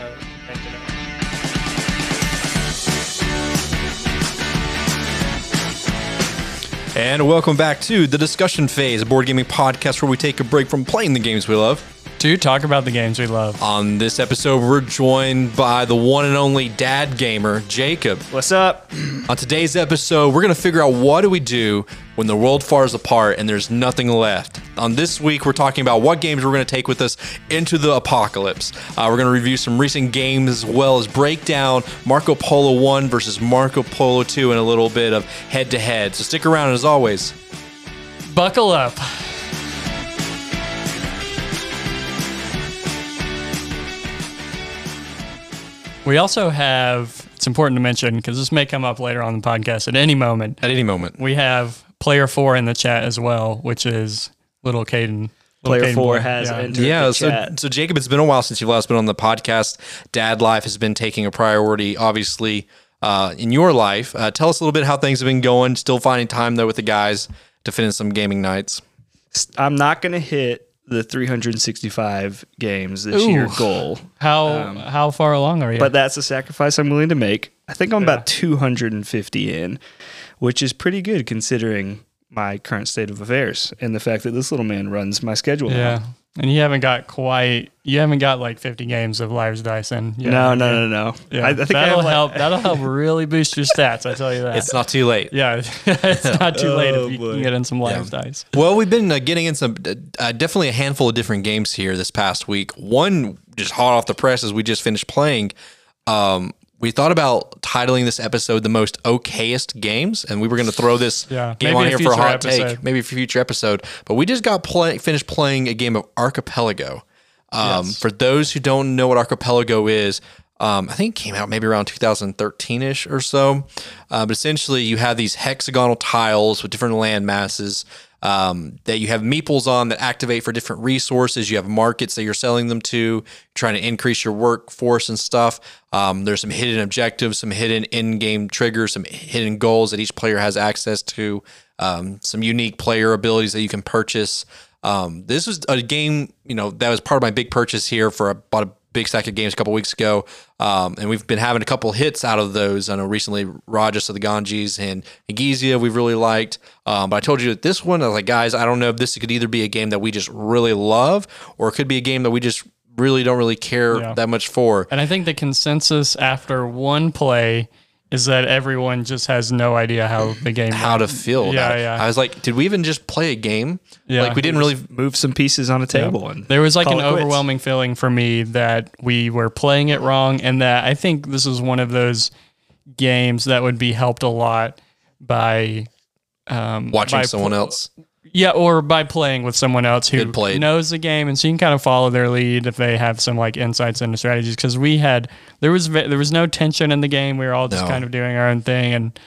uh, mention it. And welcome back to the discussion phase, a board gaming podcast where we take a break from playing the games we love. To talk about the games we love. On this episode, we're joined by the one and only dad gamer, Jacob. What's up? On today's episode, we're going to figure out what do we do when the world falls apart and there's nothing left. On this week, we're talking about what games we're going to take with us into the apocalypse. Uh, we're going to review some recent games as well as break down Marco Polo 1 versus Marco Polo 2 and a little bit of head to head. So stick around as always. Buckle up. We also have, it's important to mention because this may come up later on the podcast at any moment. At any moment. We have player four in the chat as well, which is little Caden. Player Caden four boy. has Yeah. entered Yeah, the so, chat. so Jacob, it's been a while since you've last been on the podcast. Dad life has been taking a priority, obviously, uh, in your life. Uh, tell us a little bit how things have been going. Still finding time though with the guys to fit in some gaming nights. I'm not going to hit the 365 games this Ooh. year goal, How um, how far along are you? but that's a sacrifice I'm willing to make. I think I'm about 250 in, which is pretty good considering my current state of affairs and the fact that this little man runs my schedule. yeah, now. And you haven't got quite, you haven't got like 50 games of Liar's Dice in. yet. No, no, no, no. Yeah, I, I think that'll have like- help. That'll help really boost your stats. I tell you that. It's not too late. yeah, it's not too late Oh, if you boy. can get in some Liar's Dice. Well, we've been uh, getting in some, uh, definitely a handful of different games here this past week. One just hot off the press as we just finished playing. Um, we thought about titling this episode the most okayest games, and we were going to throw this Yeah, game on here for a hot episode. take, maybe a future episode. But we just got play, finished playing a game of Archipelago. Um, Yes. For those who don't know what Archipelago is, um, I think it came out maybe around 2013 ish or so. Uh, but essentially, you have these hexagonal tiles with different land masses um, that you have meeples on that activate for different resources. You have markets that you're selling them to, trying to increase your workforce and stuff. Um, there's some hidden objectives, some hidden in game triggers, some hidden goals that each player has access to, um, some unique player abilities that you can purchase. Um, this was a game, you know, that was part of my big purchase here for about a big stack of games a couple weeks ago. Um, and we've been having a couple hits out of those. I know recently Rajas of the Ganges and Gizia we've really liked. Um, but I told you that this one, I was like, guys, I don't know if this could either be a game that we just really love or it could be a game that we just really don't really care Yeah. that much for. And I think the consensus after one play is that everyone just has no idea how the game How to feel Yeah, it. yeah. I was like, did we even just play a game? Yeah. Like we didn't really move some pieces on a table. And There was like an quits. overwhelming feeling for me that we were playing it wrong, and that I think this is one of those games that would be helped a lot by um, watching by someone pl- else. Yeah, or by playing with someone else who Good played. knows the game, and so you can kind of follow their lead if they have some like insights into strategies. Because we had there was there was no tension in the game. We were all just No. kind of doing our own thing, and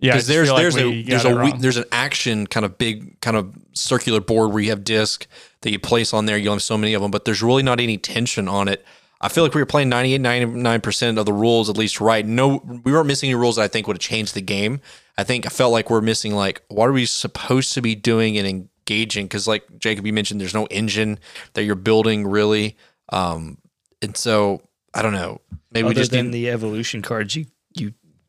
yeah, I because just there's feel like there's we a there's a we, there's an action kind of big kind of circular board where you have disc that you place on there. You have so many of them, but there's really not any tension on it. I feel like we were playing 98, 99% of the rules at least right. No, we weren't missing any rules that I think would have changed the game. I think I felt like we're missing like what are we supposed to be doing and engaging? Because like Jacob, you mentioned, there's no engine that you're building really, um, and so I don't know. Maybe we just than need, the evolution cards you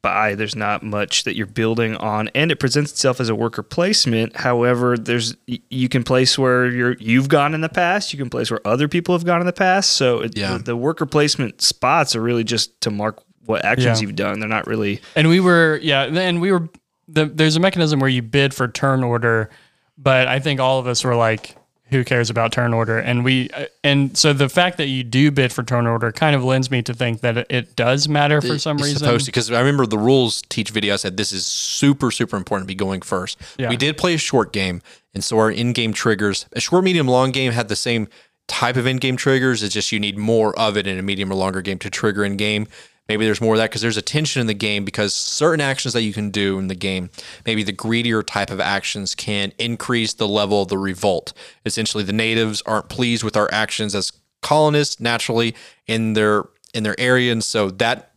buy, there's not much that you're building on, and it presents itself as a worker placement. However, there's you can place where you're you've gone in the past, you can place where other people have gone in the past. So it, Yeah. the, the worker placement spots are really just to mark what actions Yeah. you've done. They're not really And we were, yeah, then we were. The, there's a mechanism where you bid for turn order, but I think all of us were like, "Who cares about turn order?" And we, uh, and so the fact that you do bid for turn order kind of lends me to think that it, does matter for some It's reason. supposed to because I remember the rules teach video I said this is super super important to be going first. Yeah. We did play a short game, and so our in-game triggers, a short, medium, long game had the same type of in-game triggers. It's just you need more of it in a medium or longer game to trigger in game. Maybe there's more of that because there's a tension in the game because certain actions that you can do in the game, maybe the greedier type of actions can increase the level of the revolt. Essentially, the natives aren't pleased with our actions as colonists naturally in their in their area, and so that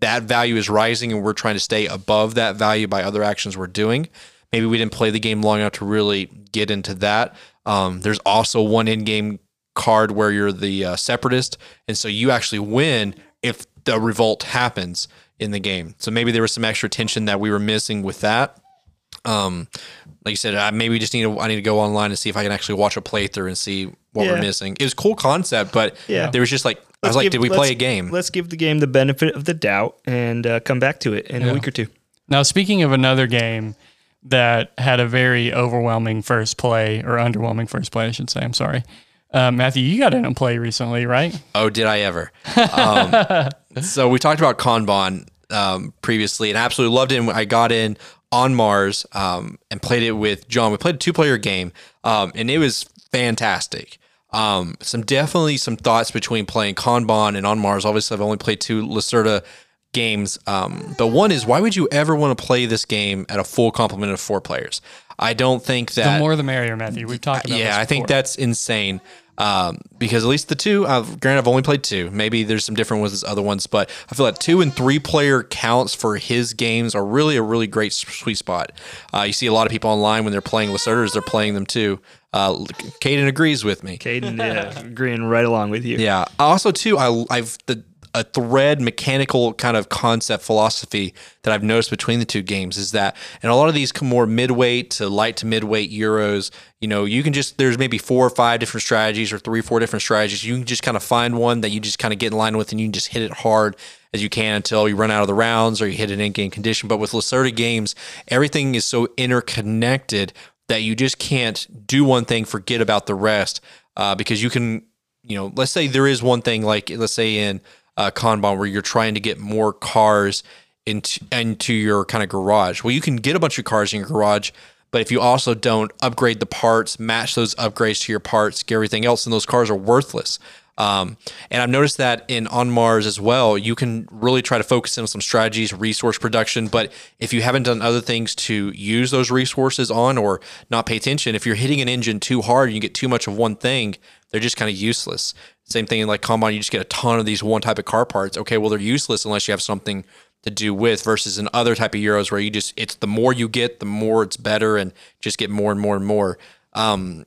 that value is rising and we're trying to stay above that value by other actions we're doing. Maybe we didn't play the game long enough to really get into that. Um, there's also one in-game card where you're the uh, separatist, and so you actually win if the revolt happens in the game. So maybe there was some extra tension that we were missing with that. Um, like you said, I maybe just need to I need to go online and see if I can actually watch a playthrough and see what Yeah. we're missing. It was a cool concept, but Yeah. there was just like I was Let's like, give- did we play a game? Let's give the game the benefit of the doubt and uh, come back to it in a week or two. Now, speaking of another game that had a very overwhelming first play, or underwhelming first play, I should say. I'm sorry. Uh, Matthew, you got in a play recently, right? Oh, did I ever? Um, so we talked about Kanban um, previously, and absolutely loved it. And I got in on Mars um, and played it with John. We played a two player game, um, and it was fantastic. Um, some definitely some thoughts between playing Kanban and on Mars. Obviously, I've only played two Lacerda games, um, but one is why would you ever want to play this game at a full complement of four players? I don't think that The more the merrier, Matthew. We've talked about yeah, I think that's insane. Um, because at least the two, I've, granted, I've only played two. Maybe there's some different ones as other ones, but I feel like two and three player counts for his games are really a really great sweet spot. Uh, you see a lot of people online when they're playing Lacerdas, they're playing them too. Uh, Caden agrees with me. Caden, yeah, agreeing right along with you. Yeah. Also, too, I, I've the a thread mechanical kind of concept philosophy that I've noticed between the two games is that, and a lot of these more midweight to light to midweight euros. You know, you can just there's maybe four or five different strategies or three or four different strategies. You can just kind of find one that you just kind of get in line with, and you can just hit it hard as you can until you run out of the rounds or you hit an in-game condition. But with Lacerda games, everything is so interconnected that you just can't do one thing, forget about the rest, uh, because you can, you know, let's say there is one thing like let's say in uh, Kanban where you're trying to get more cars into into your kind of garage. Well, you can get a bunch of cars in your garage, but if you also don't upgrade the parts, match those upgrades to your parts, get everything else, then those cars are worthless. Um, and I've noticed that in on Mars as well, you can really try to focus in on some strategies, resource production. But if you haven't done other things to use those resources on or not pay attention, if you're hitting an engine too hard and you get too much of one thing, they're just kind of useless. Same thing in like Kanban, you just get a ton of these one type of car parts. Okay, well, they're useless unless you have something to do with versus in other type of Euros where you just, it's the more you get, the more it's better and just get more and more and more. Um,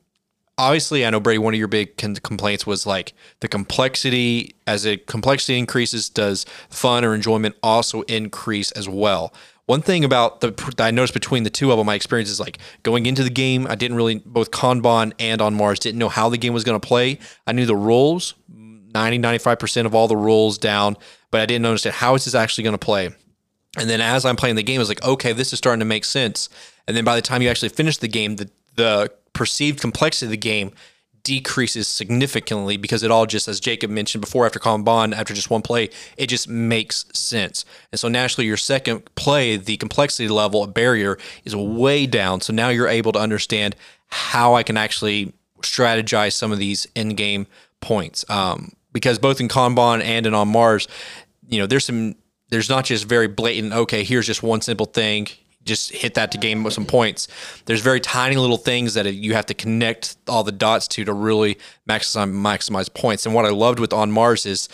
obviously, I know Brady. One of your big con- complaints was like the complexity. As a complexity increases, does fun or enjoyment also increase as well? One thing about the that I noticed between the two of them, my experience is like going into the game. I didn't really both Kanban and on Mars didn't know how the game was going to play. I knew the rules, 90 95 percent of all the rules down, but I didn't understand how is this actually going to play. And then as I'm playing the game, I was like, okay, this is starting to make sense. And then by the time you actually finish the game, the the perceived complexity of the game decreases significantly because it all just, as Jacob mentioned before, after Kanban, after just one play, it just makes sense. And so naturally, your second play, the complexity level, a barrier, is way down. So now you're able to understand how I can actually strategize some of these in-game points. Um, because both in Kanban and in On Mars, you know, there's some, there's not just very blatant. Okay, here's just one simple thing. Just hit that to gain some points. There's very tiny little things that you have to connect all the dots to to really maximize maximize points. And what I loved with On Mars is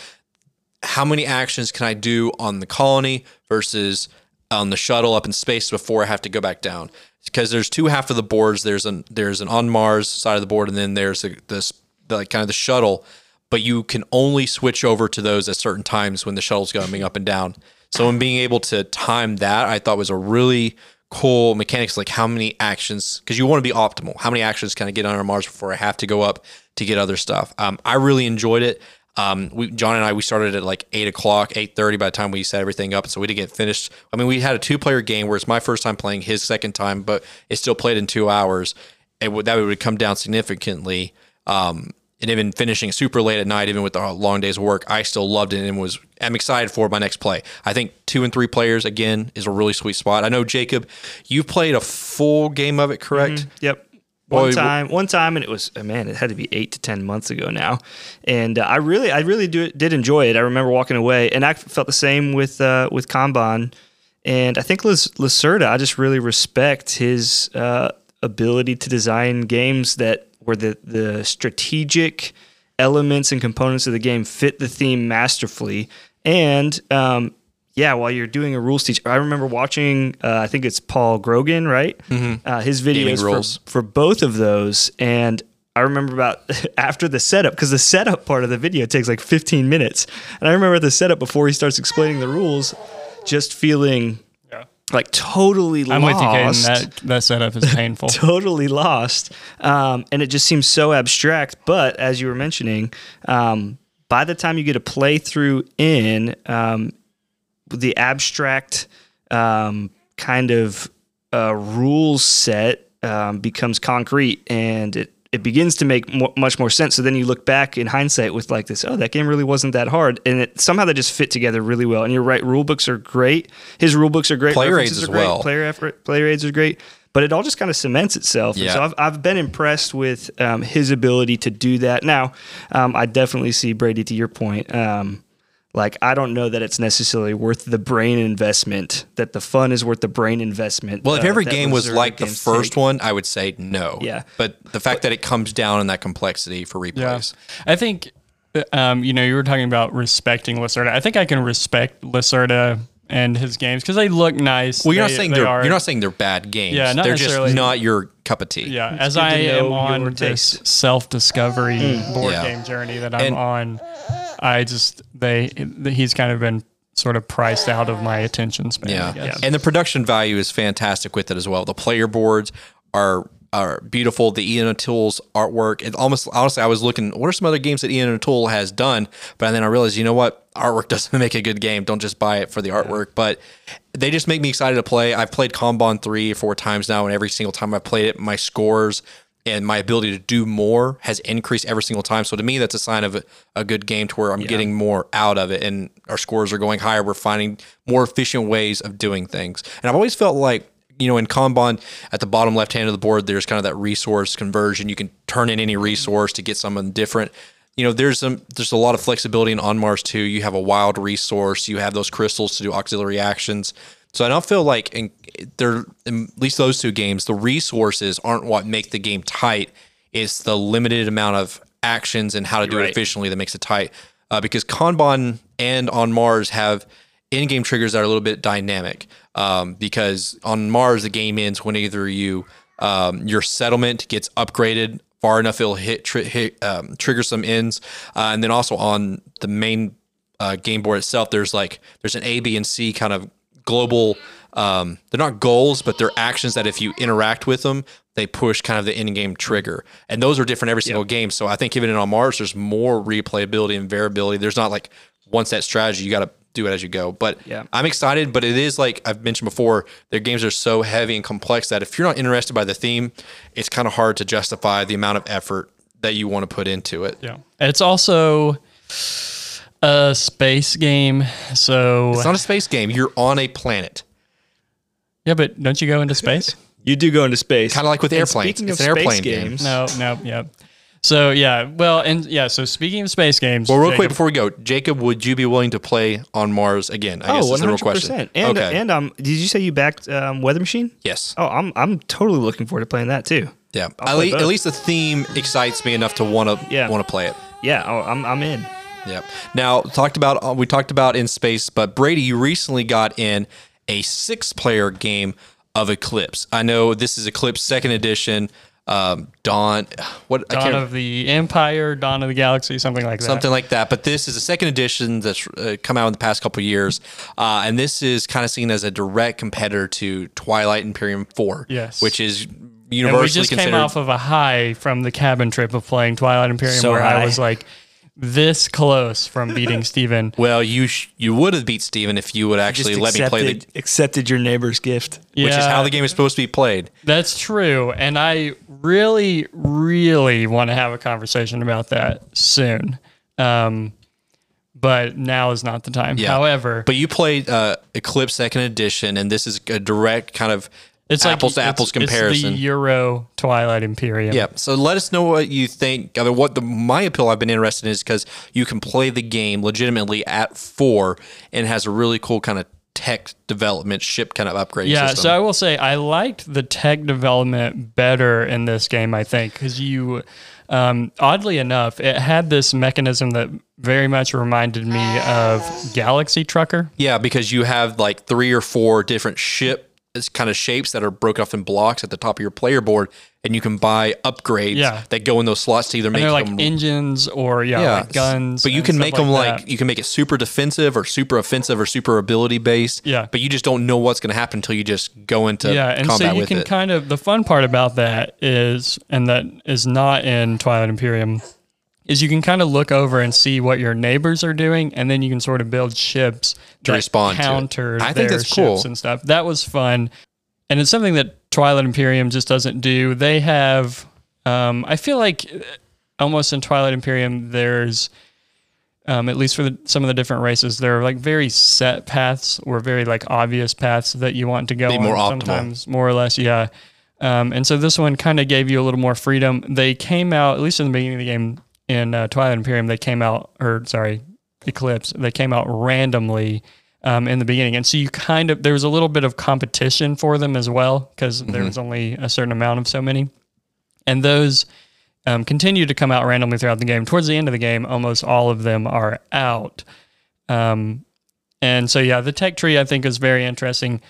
how many actions can I do on the colony versus on the shuttle up in space before I have to go back down? Because there's two half of the boards. There's an there's an on Mars side of the board, and then there's a, this the, kind of the shuttle. But you can only switch over to those at certain times when the shuttle's going up and down. So in being able to time that, I thought was a really cool mechanics. Like how many actions? Because you want to be optimal. How many actions can I get our Mars before I have to go up to get other stuff? Um, I really enjoyed it. Um, we John and I we started at like eight o'clock, eight thirty by the time we set everything up, so we didn't get finished. I mean, we had a two player game where it's my first time playing, his second time, but it still played in two hours. It that would come down significantly. Um, and even finishing super late at night, even with the long days of work, I still loved it and was I'm excited for my next play. I think two and three players again is a really sweet spot. I know Jacob, you've played a full game of it, correct? Yep. One Boy, time, one time, and it was uh, man. It had to be eight to ten months ago now, and uh, I really, I really do, did enjoy it. I remember walking away, and I felt the same with uh, with Kanban, and I think Lis- Lacerda. I just really respect his uh, ability to design games that where the the strategic elements and components of the game fit the theme masterfully, and um, yeah, while you're doing a rules teach, I remember watching. Uh, I think it's Paul Grogan, right? Uh, his videos for, for both of those, and I remember about after the setup because the setup part of the video takes like 15 minutes, and I remember the setup before he starts explaining the rules, just feeling. Like totally I'm lost. with you, Caden. That that setup is painful. totally lost, um, and it just seems so abstract. But as you were mentioning, um, by the time you get a playthrough in, um, the abstract um, kind of uh, rules set um, becomes concrete, and it it begins to make mo- much more sense. So then you look back in hindsight with like this, oh, that game really wasn't that hard, and it somehow they just fit together really well. And you're right, rule books are great. His rule books are great. Player aids as are great, well. Player effort, player aids are great. But it all just kind of cements itself. And Yeah. so I've, I've been impressed with um, his ability to do that. Now, um, I definitely see Brady to your point. Um, like I don't know that it's necessarily worth the brain investment. That the fun is worth the brain investment. Well, if uh, every that game was like the first take. one, I would say no. Yeah. But the fact that it comes down in that complexity for Yeah. replays. I think, uh, um, you know, you were talking about respecting Lacerda. I think I can respect Lacerda and his games because they look nice. Well, you're They- not saying they they're you're not saying they're bad games. Yeah, not they're just necessarily. not your cup of tea. Yeah, as I am on this self-discovery board Yeah. game journey that I'm And- on, I just they he's kind of been sort of priced out of my attention span. I Yeah. And the production value is fantastic with it as well. The player boards are are beautiful. The Ian O'Toole's artwork. It almost honestly I was looking what are some other games that Ian O'Toole has done? But then I realized, you know what? Artwork doesn't make a good game. Don't just buy it for the artwork. But they just make me excited to play. I've played Kanban three or four times now, and every single time I've played it, my scores and my ability to do more has increased every single time. So to me, that's a sign of a, a good game to where I'm getting more out of it and our scores are going higher. We're finding more efficient ways of doing things. And I've always felt like, you know, in Kanban at the bottom left hand of the board, there's kind of that resource conversion. You can turn in any resource to get something different. You know, there's some there's a lot of flexibility in On Mars too. You have a wild resource, you have those crystals to do auxiliary actions. So I don't feel like in, they're at least those two games, the resources aren't what make the game tight. It's the limited amount of actions and how to do it efficiently that makes it tight. Uh, because Kanban and on Mars have in-game triggers that are a little bit dynamic. Um, because on Mars, the game ends when either you um, your settlement gets upgraded far enough, it'll hit, tri- hit um, trigger some ends, uh, and then also on the main uh, game board itself, there's like there's an A, B, and C kind of global. Um, they're not goals, but they're actions that if you interact with them, they push kind of the in-game trigger, and those are different every single game. So I think even in on Mars, there's more replayability and variability. There's not like one set strategy. You got to do it as you go. But Yeah. I'm excited. But it is like I've mentioned before, their games are so heavy and complex that if you're not interested by the theme, it's kind of hard to justify the amount of effort that you want to put into it. Yeah. It's also a space game. So It's not a space game. You're on a planet. Yeah, but don't you go into space? You do go into space, Kinda like with And airplanes. Speaking It's of an space airplane game. games, no, no, yeah. So yeah, well, and yeah. So speaking of space games, Well, real Jacob- quick before we go, Jacob, would you be willing to play on Mars again? I Oh, guess one is the real hundred question. percent. And okay. and um, did you say you backed um, Weather Machine? yes. Oh, I'm I'm totally looking forward to playing that too. Yeah. At, le- at least the theme excites me enough to want to Yeah. want to play it. Yeah, oh, I'm I'm in. Yeah. Now talked about uh, we talked about in space, but Brady, you recently got in a six-player game of Eclipse. I know this is Eclipse Second Edition. Um, Dawn, what Dawn of the Empire, Dawn of the Galaxy, something like that. something like that. But this is a second edition that's uh, come out in the past couple years, uh, and this is kind of seen as a direct competitor to Twilight Imperium Four. Yes. which is universally And we just came considered. off of a high from the cabin trip of playing Twilight Imperium, So where high. I was like this close from beating Steven. well, you sh- you would have beat Steven if you would actually let me play the, game. accepted your neighbor's gift. Yeah, which is how the game is supposed to be played. That's true. And I really, really want to have a conversation about that soon. Um, but now is not the time. Yeah. However, But you played uh, Eclipse Second Edition, and this is a direct kind of it's apples like to apples it's- comparison. It's the Euro Twilight Imperium. Yeah. So let us know what you think. I mean, what the my appeal I've been interested in is because you can play the game legitimately at four, and has a really cool kind of tech development ship kind of upgrade Yeah, system. so I will say I liked the tech development better in this game. I think because you, um, oddly enough, it had this mechanism that very much reminded me of Galaxy Trucker. yeah, because you have like three or four different ship kind of shapes that are broken off in blocks at the top of your player board, and you can buy upgrades Yeah. that go in those slots to either make they're like them engines or yeah, like guns. But you can make them like that. you can make it super defensive or super offensive or super ability based. Yeah. But you just don't know what's going to happen until you just go into yeah, and so you can it. kind of the fun part about that is, and that is not in Twilight Imperium, is you can kind of look over and see what your neighbors are doing, and then you can sort of build ships To respond to counter I think that's ships cool. and stuff. That was fun, and it's something that Twilight Imperium just doesn't do. They have, um, I feel like, uh, almost in Twilight Imperium, there's um, at least for the, some of the different races, there are like very set paths or very like obvious paths that you want to go Be on. more optimal. Sometimes more or less, yeah. Um, and so this one kind of gave you a little more freedom. They came out, at least in the beginning of the game in uh, Twilight Imperium, they came out, or sorry, Eclipse, they came out randomly um, in the beginning. And so you kind of, there was a little bit of competition for them as well because there was only a certain amount of so many. And those um, continue to come out randomly throughout the game. Towards the end of the game, almost all of them are out. Um, and so, yeah, the tech tree I think is very interesting.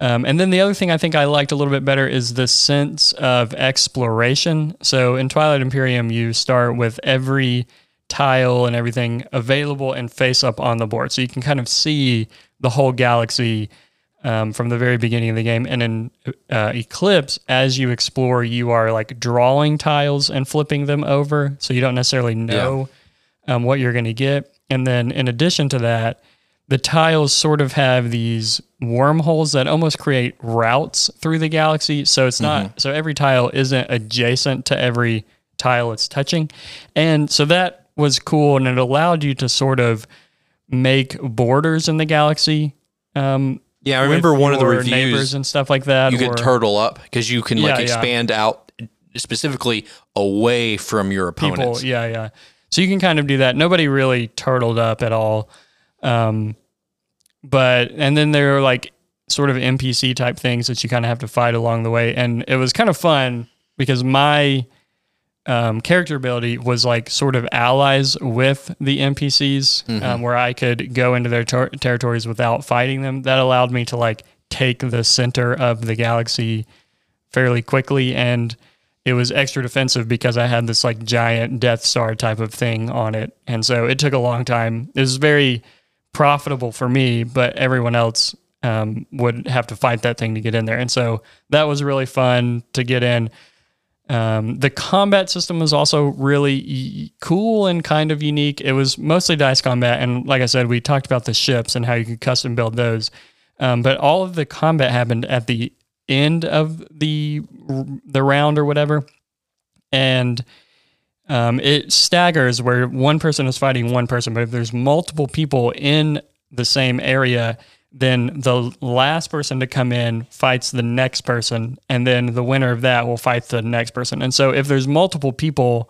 Um, and then the other thing I think I liked a little bit better is the sense of exploration. So in Twilight Imperium, you start with every tile and everything available and face up on the board. So you can kind of see the whole galaxy um, from the very beginning of the game. And in uh, Eclipse, as you explore, you are like drawing tiles and flipping them over. So you don't necessarily know um, what you're going to get. And then in addition to that, the tiles sort of have these wormholes that almost create routes through the galaxy. So it's not, so every tile isn't adjacent to every tile it's touching. And so that was cool. And it allowed you to sort of make borders in the galaxy. Um, yeah, I remember one of the reviews. neighbors and stuff like that. you could turtle up because you can like Yeah, yeah. expand out specifically away from your people. opponents. Yeah, yeah. So you can kind of do that. Nobody really turtled up at all. Um, but and then there are like sort of NPC type things that you kind of have to fight along the way, and it was kind of fun because my um, character ability was like sort of allies with the NPCs, um, where I could go into their ter- territories without fighting them. That allowed me to like take the center of the galaxy fairly quickly and it was extra defensive because I had this like giant Death Star type of thing on it. And so it took a long time. It was very profitable for me, but everyone else um, would have to fight that thing to get in there. And so that was really fun to get in. Um, the combat system was also really y- cool and kind of unique. It was mostly dice combat. And like I said, we talked about the ships and how you could custom build those. Um, but all of the combat happened at the end of the the round or whatever, and um, it staggers where one person is fighting one person. But if there's multiple people in the same area, then the last person to come in fights the next person, and then the winner of that will fight the next person. And so if there's multiple people,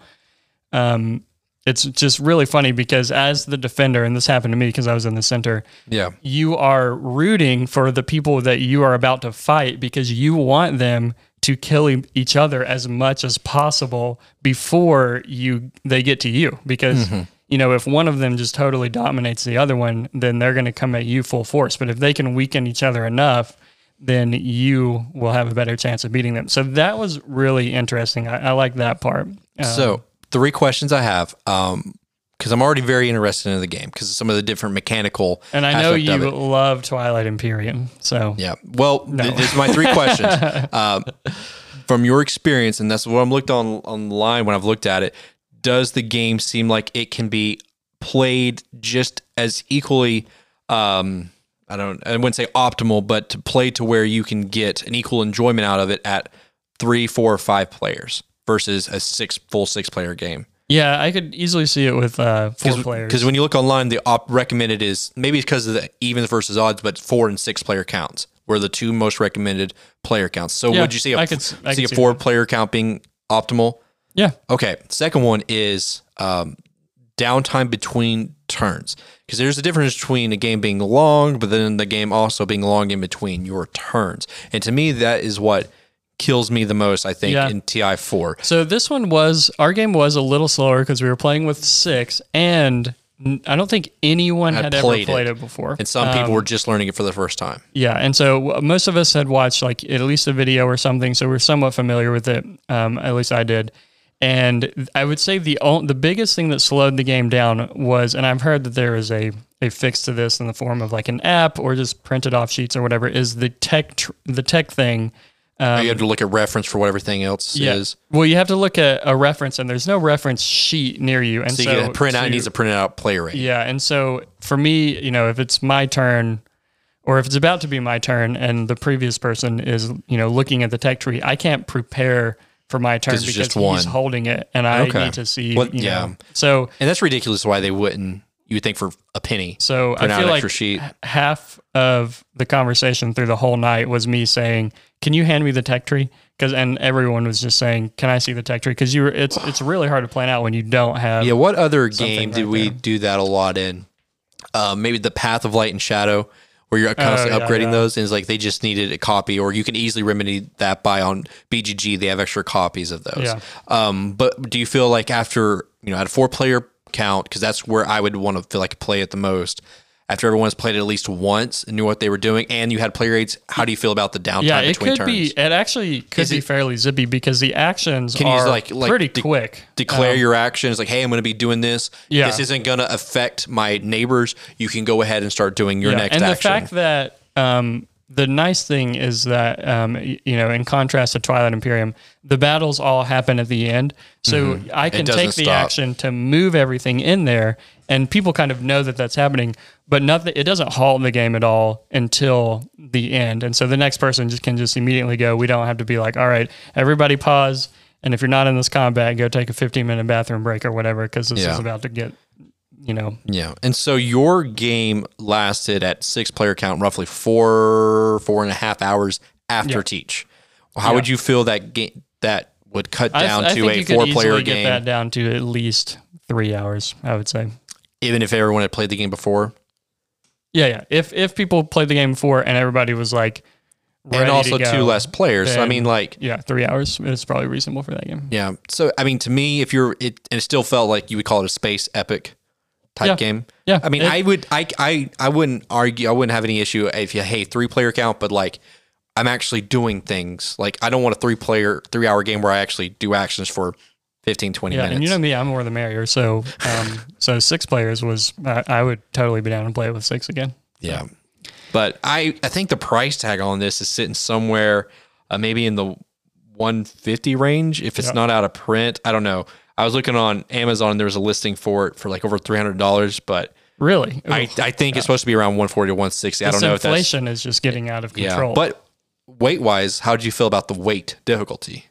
um, it's just really funny because as the defender, and this happened to me because I was in the center, Yeah. you are rooting for the people that you are about to fight because you want them to kill each other as much as possible before you they get to you. Because you know if one of them just totally dominates the other one then they're going to come at you full force. But if they can weaken each other enough then you will have a better chance of beating them. So that was really interesting. I, I like that part. Um, So three questions I have, um, because I'm already very interested in the game because of some of the different mechanical. and i know you love twilight imperium so Yeah. Well, th- this is my three questions. Um, from your experience, and that's what I'm looked on online when I've looked at it. Does the game seem like it can be played just as equally? Um, I don't. I wouldn't say optimal, but to play to where you can get an equal enjoyment out of it at three, four, or five players versus a six full six player game. Yeah i could easily see it with uh four players Because when you look online, the op recommended is maybe it's because of the evens versus odds, but four and six player counts were the two most recommended player counts. So Yeah, would you see a, I could I see a four that. player count being optimal? yeah Okay. Second one is um, downtime between turns. Because there's a difference between a game being long, but then the game also being long in between your turns. And to me, that is what kills me the most, I think, Yeah. in TI4. So this one was our game was a little slower because we were playing with six, and I don't think anyone Had had, ever played played it. it, before. And some people Um, were just learning it for the first time. Yeah, and so most of us had watched like at least a video or something, so we're somewhat familiar with it. Um, at least I did. And I would say the the biggest thing that slowed the game down was, and I've heard that there is a a fix to this in the form of like an app or just printed off sheets or whatever. Is the tech tr- the tech thing? Um, you have to look at reference for what everything else is. Well, you have to look at a reference, and there's no reference sheet near you, and So, so, you print out. It needs to print out play rate. yeah, and so for me, you know, if it's my turn or if it's about to be my turn and the previous person is, you know, looking at the tech tree, I can't prepare for my turn 'Cause because just he's one. holding it and I Okay. need to see, Well, you yeah. know. So And that's ridiculous. Why they wouldn't? You would think for a penny. so I feel like sheet. half of the conversation through the whole night was me saying, "Can you hand me the tech tree?" Because and everyone was just saying, "Can I see the tech tree?" Because you were it's it's really hard to plan out when you don't have Yeah. What other game did right we there. do that a lot in? Uh, maybe the Path of Light and Shadow, where you're constantly Oh, yeah, upgrading yeah. those, and it's like they just needed a copy, or you can easily remedy that by on BGG. They have extra copies of those. Yeah. Um, but do you feel like after you know at a four player count, because that's where I would want to feel like play it the most. After everyone's played it at least once and knew what they were doing, and you had player rates, how do you feel about the downtime Yeah, it between could turns? be. It actually could Is be it- fairly zippy because the actions Can you are like- like pretty de- quick. declare Um, your actions like hey i'm going to be doing this Yeah. this isn't going to affect my neighbors you can go ahead and start doing your yeah, next and action the fact that um, the nice thing is that um, you know, in contrast to Twilight Imperium, the battles all happen at the end, so I can Mm-hmm. take the stop. action to move everything in there, and people kind of know that that's happening. But nothing, it doesn't halt the game at all until the end, and so the next person just can just immediately go. We don't have to be like, all right, everybody pause. And if you're not in this combat, go take a 15 minute bathroom break or whatever, because this Yeah. is about to get, you know, yeah and so your game lasted at six player count roughly four four and a half hours after Yeah. teach how would you feel that game that would cut down I to a four player game Get that down to at least three hours, I would say. even if everyone had played the game before Yeah, yeah. If if people played the game before and everybody was like, and also go, two less players so i mean like yeah, three hours is probably reasonable for that game. Yeah. So I mean, to me, if you're it, and it still felt like you would call it a space epic type Yeah. game. Yeah. I mean, It- I would, I, I, I wouldn't argue. I wouldn't have any issue if you hey three player count, but like I'm actually doing things. Like I don't want a three player three hour game where I actually do actions for 15, 20 Yeah, minutes. and you know me, I'm more the merrier. So, um, so six players was I, I would totally be down and play it with six again. Yeah. But I, I think the price tag on this is sitting somewhere uh, maybe in the 150 range if it's Yeah. not out of print. I don't know. I was looking on Amazon and there was a listing for it for like over $300, but Really, I, I think it's supposed to be around 140 to 160. I don't know if that's inflation is just getting out of yeah. control. But weight wise, how did you feel about the weight difficulty?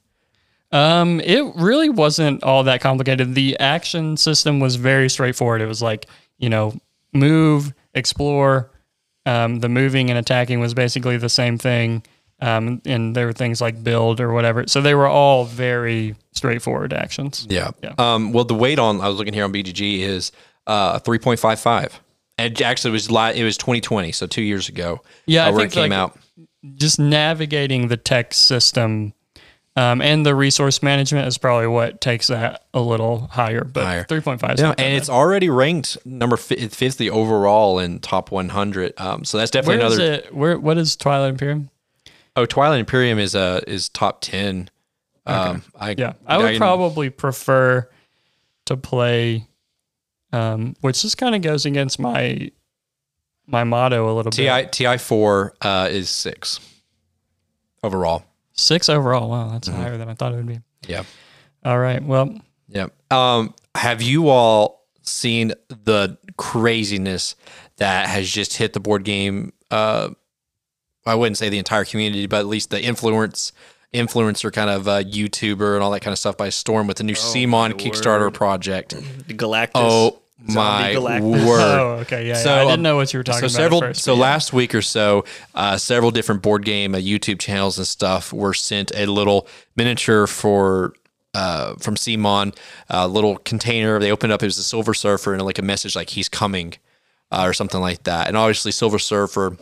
Um, it really wasn't all that complicated. The action system was very straightforward. It was like, you know, move, explore. Um, the moving and attacking was basically the same thing. Um, and there were things like build or whatever. So they were all very straightforward actions. Yeah. Yeah. Um, well, the weight on I was looking here on BGG is uh 3.55. And actually, it was li- it was 2020, so two years ago. Yeah, uh, I think it came like out. just navigating the tech system um, and the resource management is probably what takes that a little higher. But Higher. 3.5 is Yeah, and bad. it's already ranked number fi- 50 overall in top 100. Um, so that's definitely Where is another. it? Where what is Twilight Imperium? Oh, Twilight Imperium is uh is top 10. Um, I, Yeah, I would can- probably prefer to play, um, which just kind of goes against my my motto a little Ti bit. Ti Ti four uh, is six overall. Six overall. Wow, Mm-hmm. that's higher than I thought it would be. Yeah. All right. Well, Yeah. Um, have you all seen the craziness that has just hit the board game? Uh, I wouldn't say the entire community, but at least the influence influencer kind of uh, YouTuber and all that kind of stuff by storm with the new Oh, CMON Kickstarter word. project. The Galactus. Oh Zombie my Galactus. word! oh, okay, yeah. So, yeah. I didn't um, know what you were talking so about. several at first, so yeah. last week or so uh, several different board game uh, youtube channels and stuff were sent a little miniature for uh, from CMON, a little container. They opened up. It was a Silver Surfer and like a message like he's coming, uh, or something like that. And obviously, Silver Surfer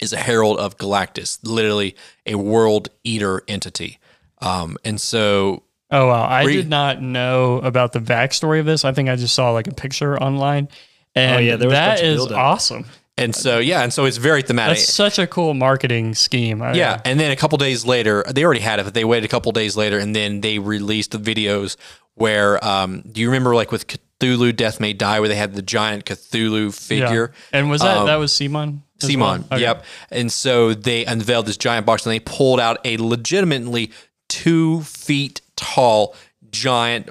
is a herald of Galactus, literally a world eater entity. Um, and so Oh wow, I Re- did not know about the backstory of this. I think I just saw like a picture online, And yeah, there was a bunch that of is buildup. awesome. And so yeah, and so it's very thematic. That's such a cool marketing scheme. I- Yeah, and then a couple days later, they already had it, but they waited a couple days later, and then they released the videos where, um, do you remember like with Cthulhu Death May Die, where they had the giant Cthulhu Yeah. figure? And was that Um, that was CMON? CMON, well? Okay. yep. And so they unveiled this giant box, and they pulled out a legitimately two feet tall giant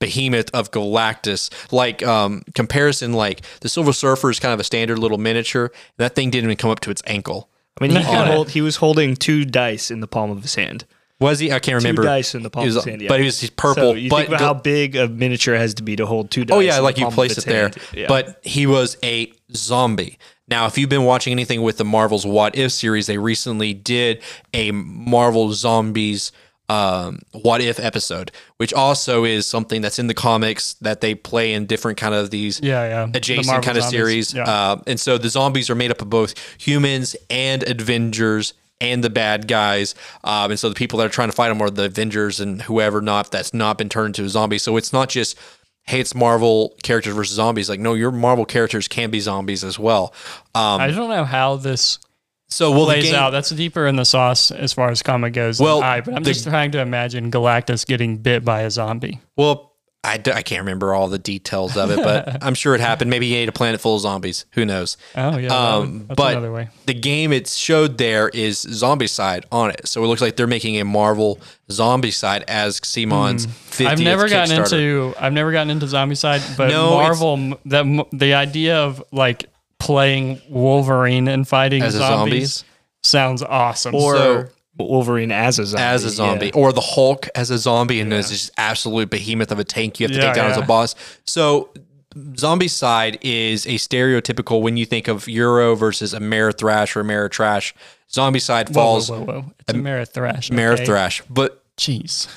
behemoth of Galactus. Like um, comparison, like the Silver Surfer is kind of a standard little miniature. And that thing didn't even come up to its ankle. I mean, he, On could it. hold, he was holding two dice in the palm of his hand. Was he? I can't remember. Two dice in the palm was- of his hand. Yeah. But he was he's purple. So you but think about Gal- how big a miniature has to be to hold two dice. Oh yeah, like the you placed it there. Yeah. But he was a zombie. Now, if you've been watching anything with the Marvel's What If series, they recently did a Marvel Zombies um, What If episode, which also is something that's in the comics that they play in different kind of these Yeah, yeah. Adjacent Marvel kind of zombies. series. Yeah. Uh, and so the zombies are made up of both humans and Avengers and the bad guys. Um, and so the people that are trying to fight them are the Avengers and whoever not that's not been turned into a zombie. So it's not just hey, it's Marvel characters versus zombies. Like no, your Marvel characters can be zombies as well. Um, I don't know how this so well, plays game, out. That's deeper in the sauce as far as comic goes. Well, Well, I, but I'm the- just trying to imagine Galactus getting bit by a zombie. well. I, d- I can't remember all the details of it, but I'm sure it happened. Maybe he ate a planet full of zombies. Who knows? Oh yeah, that Um, would- that's but another way. the game it showed there is Zombicide on it, so it looks like they're making a Marvel Zombicide as Simon's 50th Hmm. I've never gotten into I've never gotten into Zombicide, but No, Marvel m- that the idea of like playing Wolverine and fighting As a zombies sounds awesome. or so- Wolverine as a zombie. as a zombie, yeah. or the Hulk as a zombie, and there's this absolute behemoth of a tank you have to Yeah, take down as a boss. So, Zombicide is a stereotypical when you think of Euro versus Amerithrash or Ameritrash. Zombicide falls whoa, whoa, whoa. It's a Marathrash. okay? Amerithrash, but Jeez.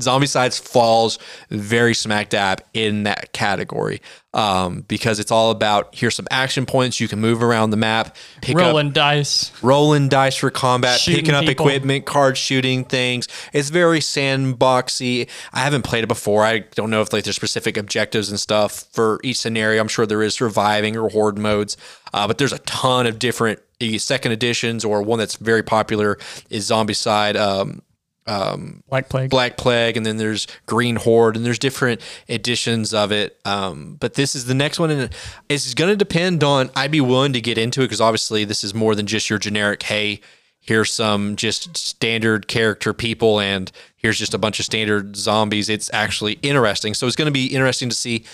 Zombie sides falls very smack dab in that category um, because it's all about here's some action points you can move around the map pick Rolling up dice. rolling dice for combat Shooting picking up people. equipment card shooting things it's very sandboxy i haven't played it before i don't know if like there's specific objectives and stuff for each scenario i'm sure there is surviving or horde modes uh, but there's a ton of different second editions or one that's very popular is Zombicide um, Black Plague. Black Plague, and then there's Green Horde, and there's different editions of it. Um, but this is the next one, and it's going to depend on. I'd be willing to get into it because obviously this is more than just your generic. Hey, here's some just standard character people, and here's just a bunch of standard zombies. It's actually interesting. So it's going to be interesting to see.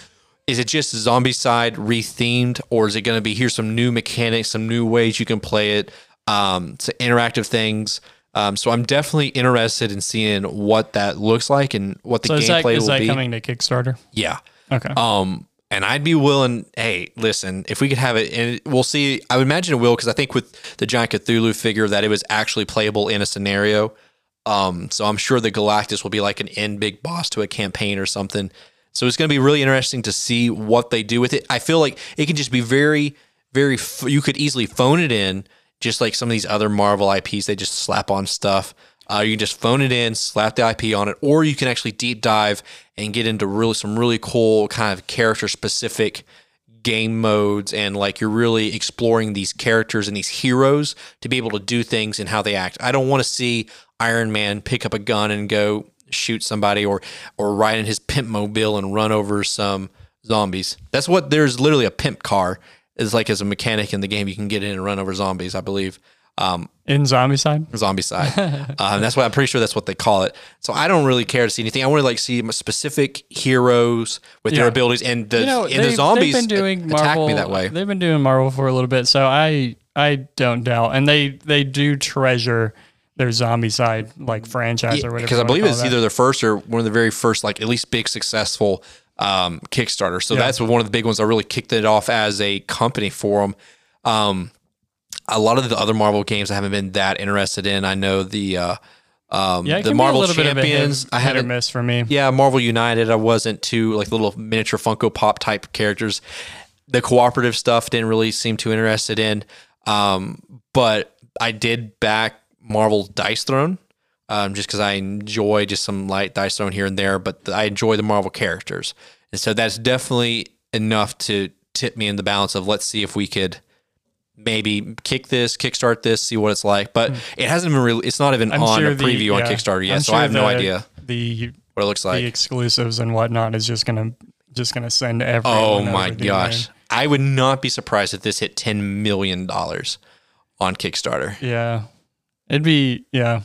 Is it just Zombicide rethemed, or is it going to be here's some new mechanics, some new ways you can play it, um, some interactive things? Um, so I'm definitely interested in seeing what that looks like and what the so is that, gameplay is will that be. coming to Kickstarter? Yeah. Okay. Um, and I'd be willing. Hey, listen, if we could have it, and we'll see. I would imagine it will because I think with the giant Cthulhu figure that it was actually playable in a scenario. Um, so I'm sure the Galactus will be like an end big boss to a campaign or something. So it's going to be really interesting to see what they do with it. I feel like it can just be very, very. F- you could easily phone it in, just like some of these other Marvel IPs. They just slap on stuff. Uh, you can just phone it in, slap the IP on it, or you can actually deep dive and get into really some really cool kind of character specific game modes and like you're really exploring these characters and these heroes to be able to do things and how they act. I don't want to see Iron Man pick up a gun and go shoot somebody or or ride in his pimp mobile and run over some zombies. That's what there's literally a pimp car is like as a mechanic in the game you can get in and run over zombies, I believe. Um, In Zombicide? zombie side. um, that's what I'm pretty sure that's what they call it. So I don't really care to see anything. I want to like see specific heroes with their abilities, and the you know, and the zombies they've been doing attack Marvel, me that way. They've been doing Marvel for a little bit, so I I don't doubt, and they they do treasure their Zombicide like franchise or whatever. Because I believe it's that. either their first or one of the very first, like at least big successful um, Kickstarter. So Yeah. that's one of the big ones I really kicked it off as a company for them. Um, a lot of the other Marvel games I haven't been that interested in. I know the uh, um, yeah, the Marvel a Champions. a I hit, hit or haven't miss for me. Yeah, Marvel United, I wasn't too like little miniature Funko Pop type characters. The cooperative stuff didn't really seem too interested in. Um, but I did back Marvel Dice Throne, um, just because I enjoy just some light Dice Throne here and there. But I enjoy the Marvel characters, and so that's definitely enough to tip me in the balance of let's see if we could maybe kick this, kickstart this, see what it's like. But it hasn't been really. It's not even I'm on sure a the- preview on. Kickstarter yet, I'm so sure I have no idea The what it looks like. the exclusives and whatnot is just gonna just gonna send everyone. Oh my gosh. I would not be surprised if this hit $10 million on Kickstarter. Yeah, it'd be yeah.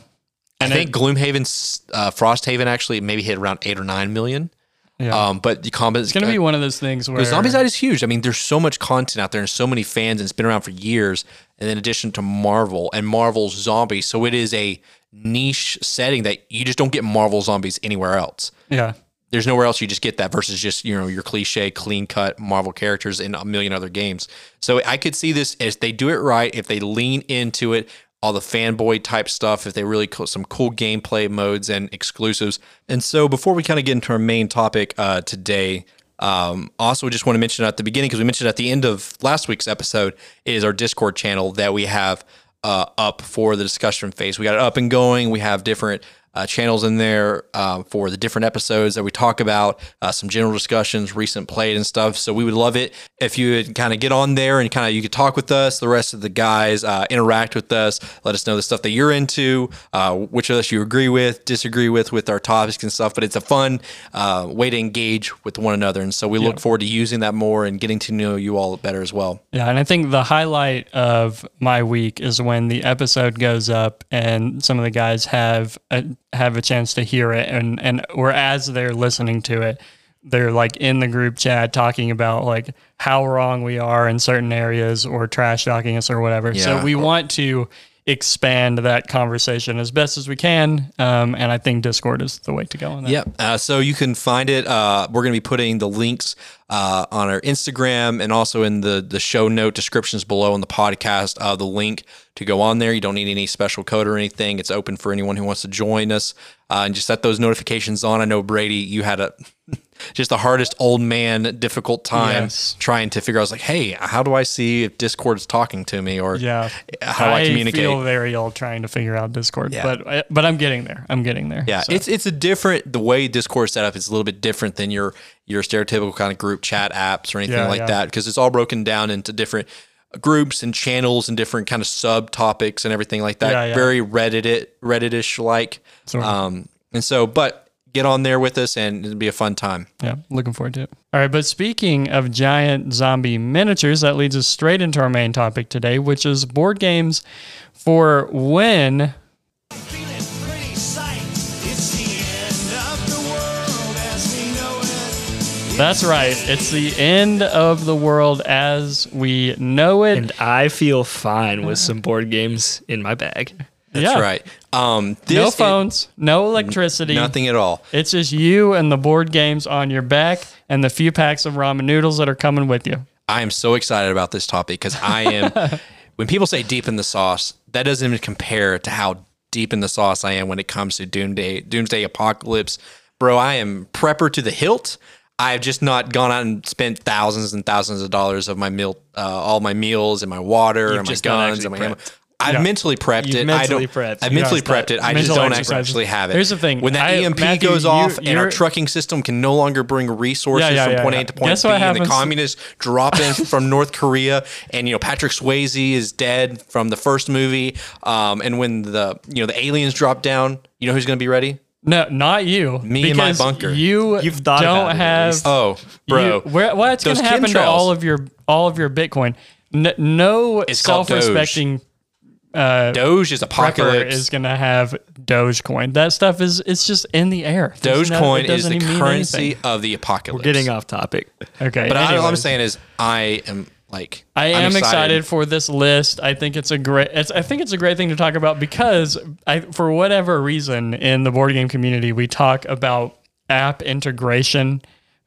I think Gloomhaven's uh, Frosthaven actually maybe hit around eight or nine million. Yeah. Um, but the combat is It's gonna be one of those things where The Zombicide is huge. I mean, there's so much content out there and so many fans, and it's been around for years. And in addition to Marvel and Marvel's zombies, so it is a niche setting that you just don't get Marvel zombies anywhere else. yeah. There's nowhere else you just get that versus just you know your cliche, clean cut Marvel characters in a million other games. So I could see this if they do it right, if they lean into it, all the fanboy type stuff, if they really some cool gameplay modes and exclusives. And so before we kind of get into our main topic uh, today, um, also just want to mention at the beginning because we mentioned at the end of last week's episode is our Discord channel that we have uh, up for the discussion phase. We got it up and going. We have different uh, channels in there uh, for the different episodes that we talk about, uh, some general discussions, recent played and stuff. So we would love it if you would kind of get on there and kind of you could talk with us, the rest of the guys, uh, interact with us, let us know the stuff that you're into, uh, which of us you agree with, disagree with, with our topics and stuff. But it's a fun uh, way to engage with one another, and so we look forward to using that more and getting to know you all better as well. Yeah, and I think the highlight of my week is when the episode goes up and some of the guys have a, have a chance to hear it, and and or as they're listening to it, they're like in the group chat talking about like how wrong we are in certain areas or trash talking us or whatever. Yeah. So we want to expand that conversation as best as we can, um, and I think Discord is the way to go on that. Yep. Uh, so you can find it. Uh, we're going to be putting the links uh, on our Instagram and also in the the show note descriptions below in the podcast. Uh, the link to go on there. You don't need any special code or anything. It's open for anyone who wants to join us. Uh, and just set those notifications on. I know Brady, you had a just the hardest old man difficult time Yes. trying to figure out. I was like, hey, how do I see if Discord is talking to me or Yeah, how do I, communicate? feel very old trying to figure out Discord, Yeah. but but I'm getting there. I'm getting there. Yeah, So- it's it's a different the way Discord is set up is a little bit different than your your stereotypical kind of group chat apps or anything Yeah, like yeah. that because it's all broken down into different groups and channels and different kind of subtopics and everything like that. Yeah, yeah. Very Reddit Redditish like. Sort of. Um, and so, but get on there with us and it'll be a fun time. Yeah, looking forward to it. All right, but speaking of giant zombie miniatures, that leads us straight into our main topic today, which is board games for when That's right. It's the end of the world as we know it. And I feel fine with some board games in my bag. That's yeah. right. Um, this No is- phones, no electricity. nothing at all. It's just you and the board games on your back and the few packs of ramen noodles that are coming with you. I am so excited about this topic because I am. when people say deep in the sauce, that doesn't even compare to how deep in the sauce I am when it comes to doomsday, doomsday apocalypse, bro. I am prepper to the hilt. I've just not gone out and spent thousands and thousands of dollars of my meal, uh, all my meals and my water and my just not guns and my actually ammo. I've Yeah. mentally prepped You've it. mentally I don't. prepped. I've mentally gotta prepped it. I just don't exercises. actually have it. Here's the thing. When that I- EMP Matthew, goes off and our you're- trucking system can no longer bring resources Yeah, yeah, from yeah, point yeah. A to point Guess B, and the communists drop in from North Korea, and you know Patrick Swayze is dead from the first movie. Um, and when the you know the aliens drop down, you know who's going to be ready? No, not you. Me in my bunker. You You've thought don't about it at have least. Oh, bro, You, where, what's going those to happen to chemtrails. all of your all of your Bitcoin? N- no It's called Doge. self-respecting uh, Doge is prepper apocalypse. is going to have Dogecoin. That stuff is it's just in the air. There's no- Dogecoin it is doesn't the even mean currency anything. of the apocalypse. We're Getting off topic. Okay, But I, all I'm anyways. saying is, I am like, I am excited. for this list. I think it's a great. It's, I think it's a great thing to talk about because I, for whatever reason, in the board game community, we talk about app integration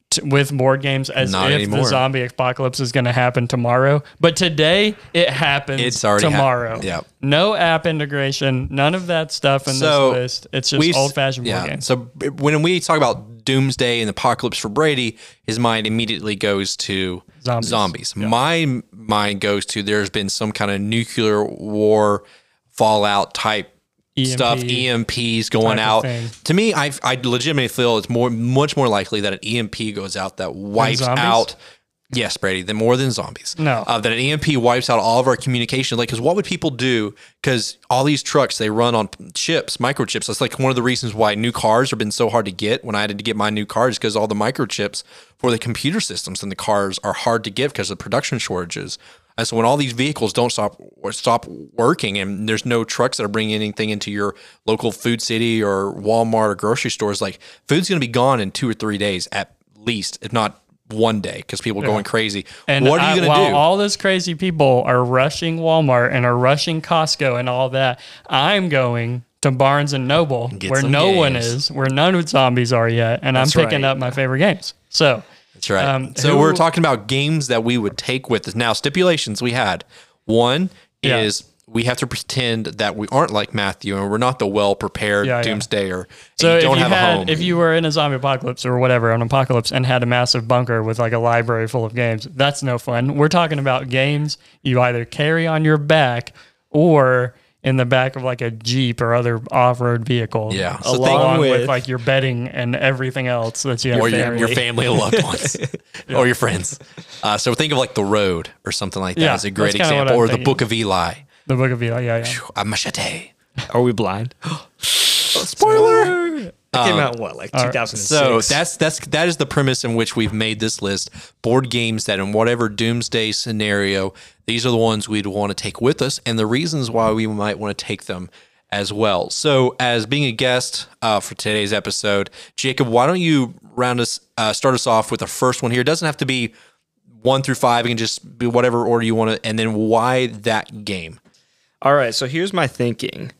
t- with board games as Not if anymore. the zombie apocalypse is going to happen tomorrow. But today, it happens. It's already hap- tomorrow. Yep. No app integration. None of that stuff in So, this list. It's just old fashioned board yeah. games. So when we talk about doomsday and apocalypse for Brady, his mind immediately goes to Zombies. zombies. My mind goes to there's been some kind of nuclear war, fallout type stuff, EMPs going out. To me, I I legitimately feel it's more much more likely that an EMP goes out that wipes out Yes, Brady. Then more than zombies. No. Uh, that an EMP wipes out all of our communication. Like, because what would people do? Because all these trucks they run on chips, microchips. That's like one of the reasons why new cars have been so hard to get. When I had to get my new cars, because all the microchips for the computer systems in the cars are hard to get because of production shortages. And so when all these vehicles don't stop or stop working, and there's no trucks that are bringing anything into your local food city or Walmart or grocery stores, like food's going to be gone in two or three days at least, if not one day, because people are going crazy. And what are you going while to do? all those crazy people are rushing Walmart and are rushing Costco and all that, I'm going to Barnes and Noble Get where no one is, where none of the zombies are yet, and That's I'm picking right. up my favorite games. So That's right. Um, so who- we're talking about games that we would take with us. Now, stipulations we had. One Yeah. is we have to pretend that we aren't like Matthew and we're not the well prepared Yeah, yeah. doomsdayer. and So you if don't you have a home. if you were in a zombie apocalypse or whatever, an apocalypse, and had a massive bunker with like a library full of games, that's no fun. We're talking about games you either carry on your back or in the back of like a jeep or other off-road vehicle. Yeah. So along with, with- like your bedding and everything else that you have. or to your, carry. your family and loved ones or your friends. Uh, so think of like The Road or something like that Yeah, as a great that's kinda what example. I'm Or The. Book of Eli. The book of Eli. Yeah, yeah. A machete. Are we blind? Spoiler. It came out what like 2006. So that's that's that is the premise in which we've made this list. Board games that in whatever doomsday scenario, these are the ones we'd want to take with us, and the reasons why we might want to take them as well. So, as being a guest uh, for today's episode, Jacob, why don't you round us uh, start us off with the first one here? It doesn't have to be one through five; it can just be whatever order you want to, and then why that game. All right, so here's my thinking.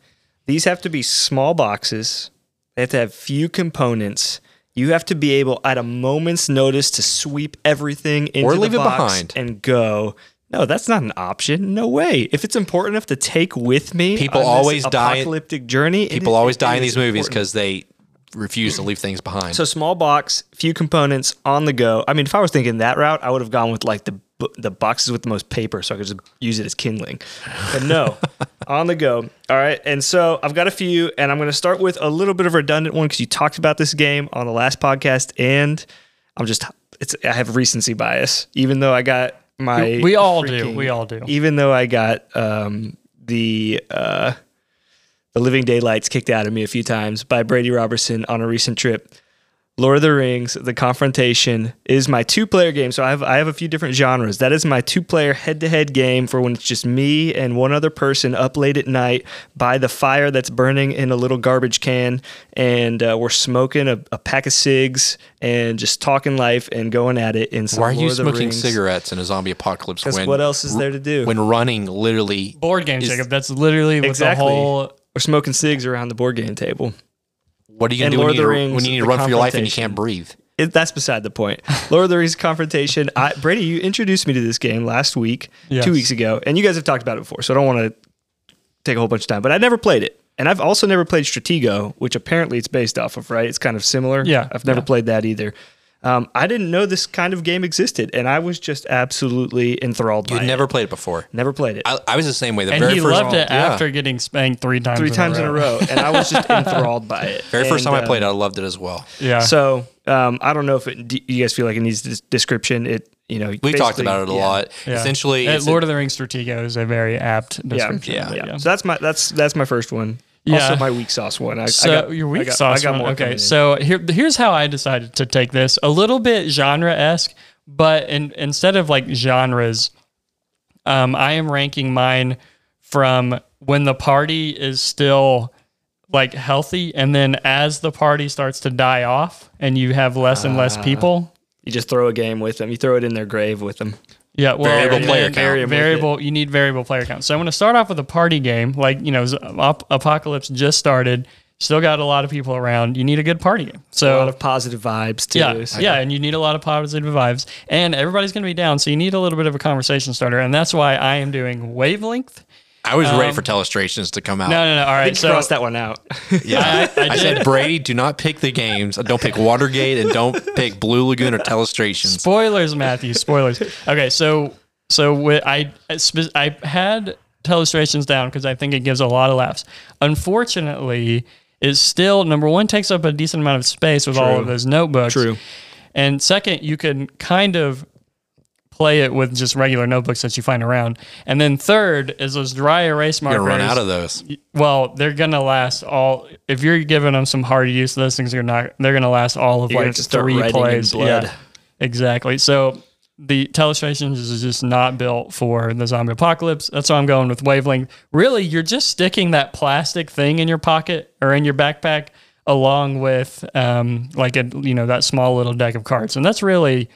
These have to be small boxes. They have to have few components. You have to be able, at a moment's notice, to sweep everything into Or the leave it behind. and go. No, that's not an option. No way. If it's important enough to take with me, People always die- Apocalyptic journey. People is- always die in these movies because they refuse to leave things behind. So small box, few components on the go. I mean, if I was thinking that route, I would have gone with like the the boxes with the most paper, so I could just use it as kindling. But no, on the go. All right, and so I've got a few, and I'm going to start with a little bit of a redundant one because you talked about this game on the last podcast, and I'm just it's I have recency bias, even though I got my We all do. We all do. even though I got um, the uh, the Living Daylights kicked out of me a few times by Brady Robertson on a recent trip. Lord of the Rings: The Confrontation is my two-player game. So I have I have a few different genres. That is my two-player head-to-head game for when it's just me and one other person up late at night by the fire that's burning in a little garbage can, and uh, we're smoking a, a pack of cigs and just talking life and going at it. In some Why are you Lord of the smoking Rings. cigarettes in a zombie apocalypse? Because when what else is there to do? when running literally Board game, is- Jacob. That's literally what Exactly. the whole. We're smoking cigs around the board game table. What are you gonna do when Lord you, need to, Rings, when you need to run for your life and you can't breathe? It, that's beside the point. Lord of the Rings confrontation. I, Brady, you introduced me to this game last week, Yes. two weeks ago, and you guys have talked about it before, so I don't want to take a whole bunch of time. But I never played it, and I've also never played Stratego, which apparently it's based off of. Right? It's kind of similar. Yeah, I've never yeah. played that either. Um, I didn't know this kind of game existed, and I was just absolutely enthralled You'd by never it. played it before. Never played it. I, I was the same way. The And very he first loved it yeah. after getting spanked three times. Three in times in a row, and I was just enthralled by it. Very first And, time I um, played it, I loved it as well. Yeah. So um, I don't know if it, do you guys feel like it needs this description. It you know We talked about it a yeah. lot. Yeah. Essentially, it's a- Lord of the Rings Stratego is a very apt Yeah, description. yeah, but yeah. So that's my that's that's my first one. Yeah. Also my weak sauce one. I, So I got, your weak I got, sauce I got one. more Okay, so here here's how I decided to take this. A little bit genre esque, but in, instead of like genres, um, I am ranking mine from when the party is still like healthy, and then as the party starts to die off, and you have less and less people. you just throw a game with them. You throw it in their grave with them. Yeah, well, Variable and player count. Vary 'em with Variable, you need variable player count. So I'm going to start off with a party game. Like you know, Ap- Apocalypse just started. Still got a lot of people around. You need a good party game. So a lot of positive vibes too. yeah, So- yeah, and you need a lot of positive vibes, and everybody's going to be down, so you need a little bit of a conversation starter, and that's why I am doing wavelength. I was ready um, for telestrations to come out. No, no, no. All I right, think so cross that one out. Yeah, I- I I, said Brady, do not pick the games. Don't pick Watergate and don't pick Blue Lagoon or telestrations. spoilers, Matthew. Spoilers. Okay, so so wi- I I had telestrations down because I think it gives a lot of laughs. Unfortunately, it still number one takes up a decent amount of space with all of those notebooks. True. And second, you can kind of play it with just regular notebooks that you find around. And then third is those dry erase markers. You're gonna run out of those. Well, they're gonna last all. If you're giving them some hard use, those things are not. They're gonna last all of You're like have to start three plays. blood. Yeah, exactly. So the telestrations is just not built for the zombie apocalypse. That's why I'm going with wavelength. Really, you're just sticking that plastic thing in your pocket or in your backpack along with um, like a you know that small little deck of cards, and that's really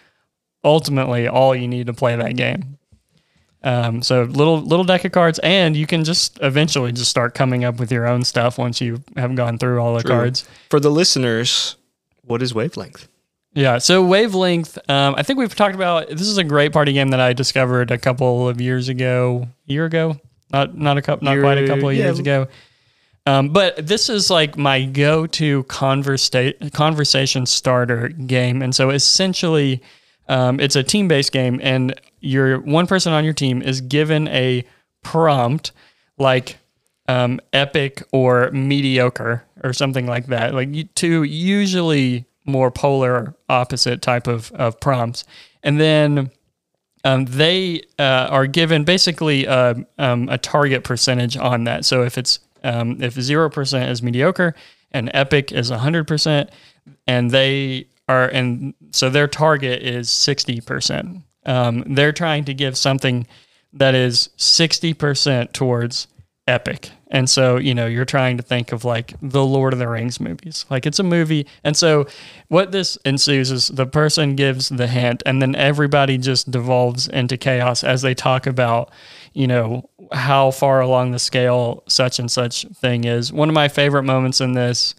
ultimately all you need to play that game. Um, so little little deck of cards, and you can just eventually just start coming up with your own stuff once you have gone through all the cards. For the listeners, what is wavelength? Yeah. So wavelength, um, I think we've talked about. This is a great party game that I discovered a couple of years ago. Year ago, not not a couple, not quite a couple of yeah. years ago. Um, but this is like my go-to conversa- conversation starter game, and so essentially, um, it's a team-based game, and your one person on your team is given a prompt like um, epic or mediocre or something like that, like two usually more polar opposite type of, of prompts, and then um, they uh, are given basically a, um, a target percentage on that. So if it's um, if zero percent is mediocre and epic is hundred percent, and they are and so their target is sixty percent. Um, they're trying to give something that is sixty percent towards epic. And so, you know, you're trying to think of like the Lord of the Rings movies. Like it's a movie. And so what this ensues is the person gives the hint and then everybody just devolves into chaos as they talk about, you know, how far along the scale such and such thing is. One of my favorite moments in this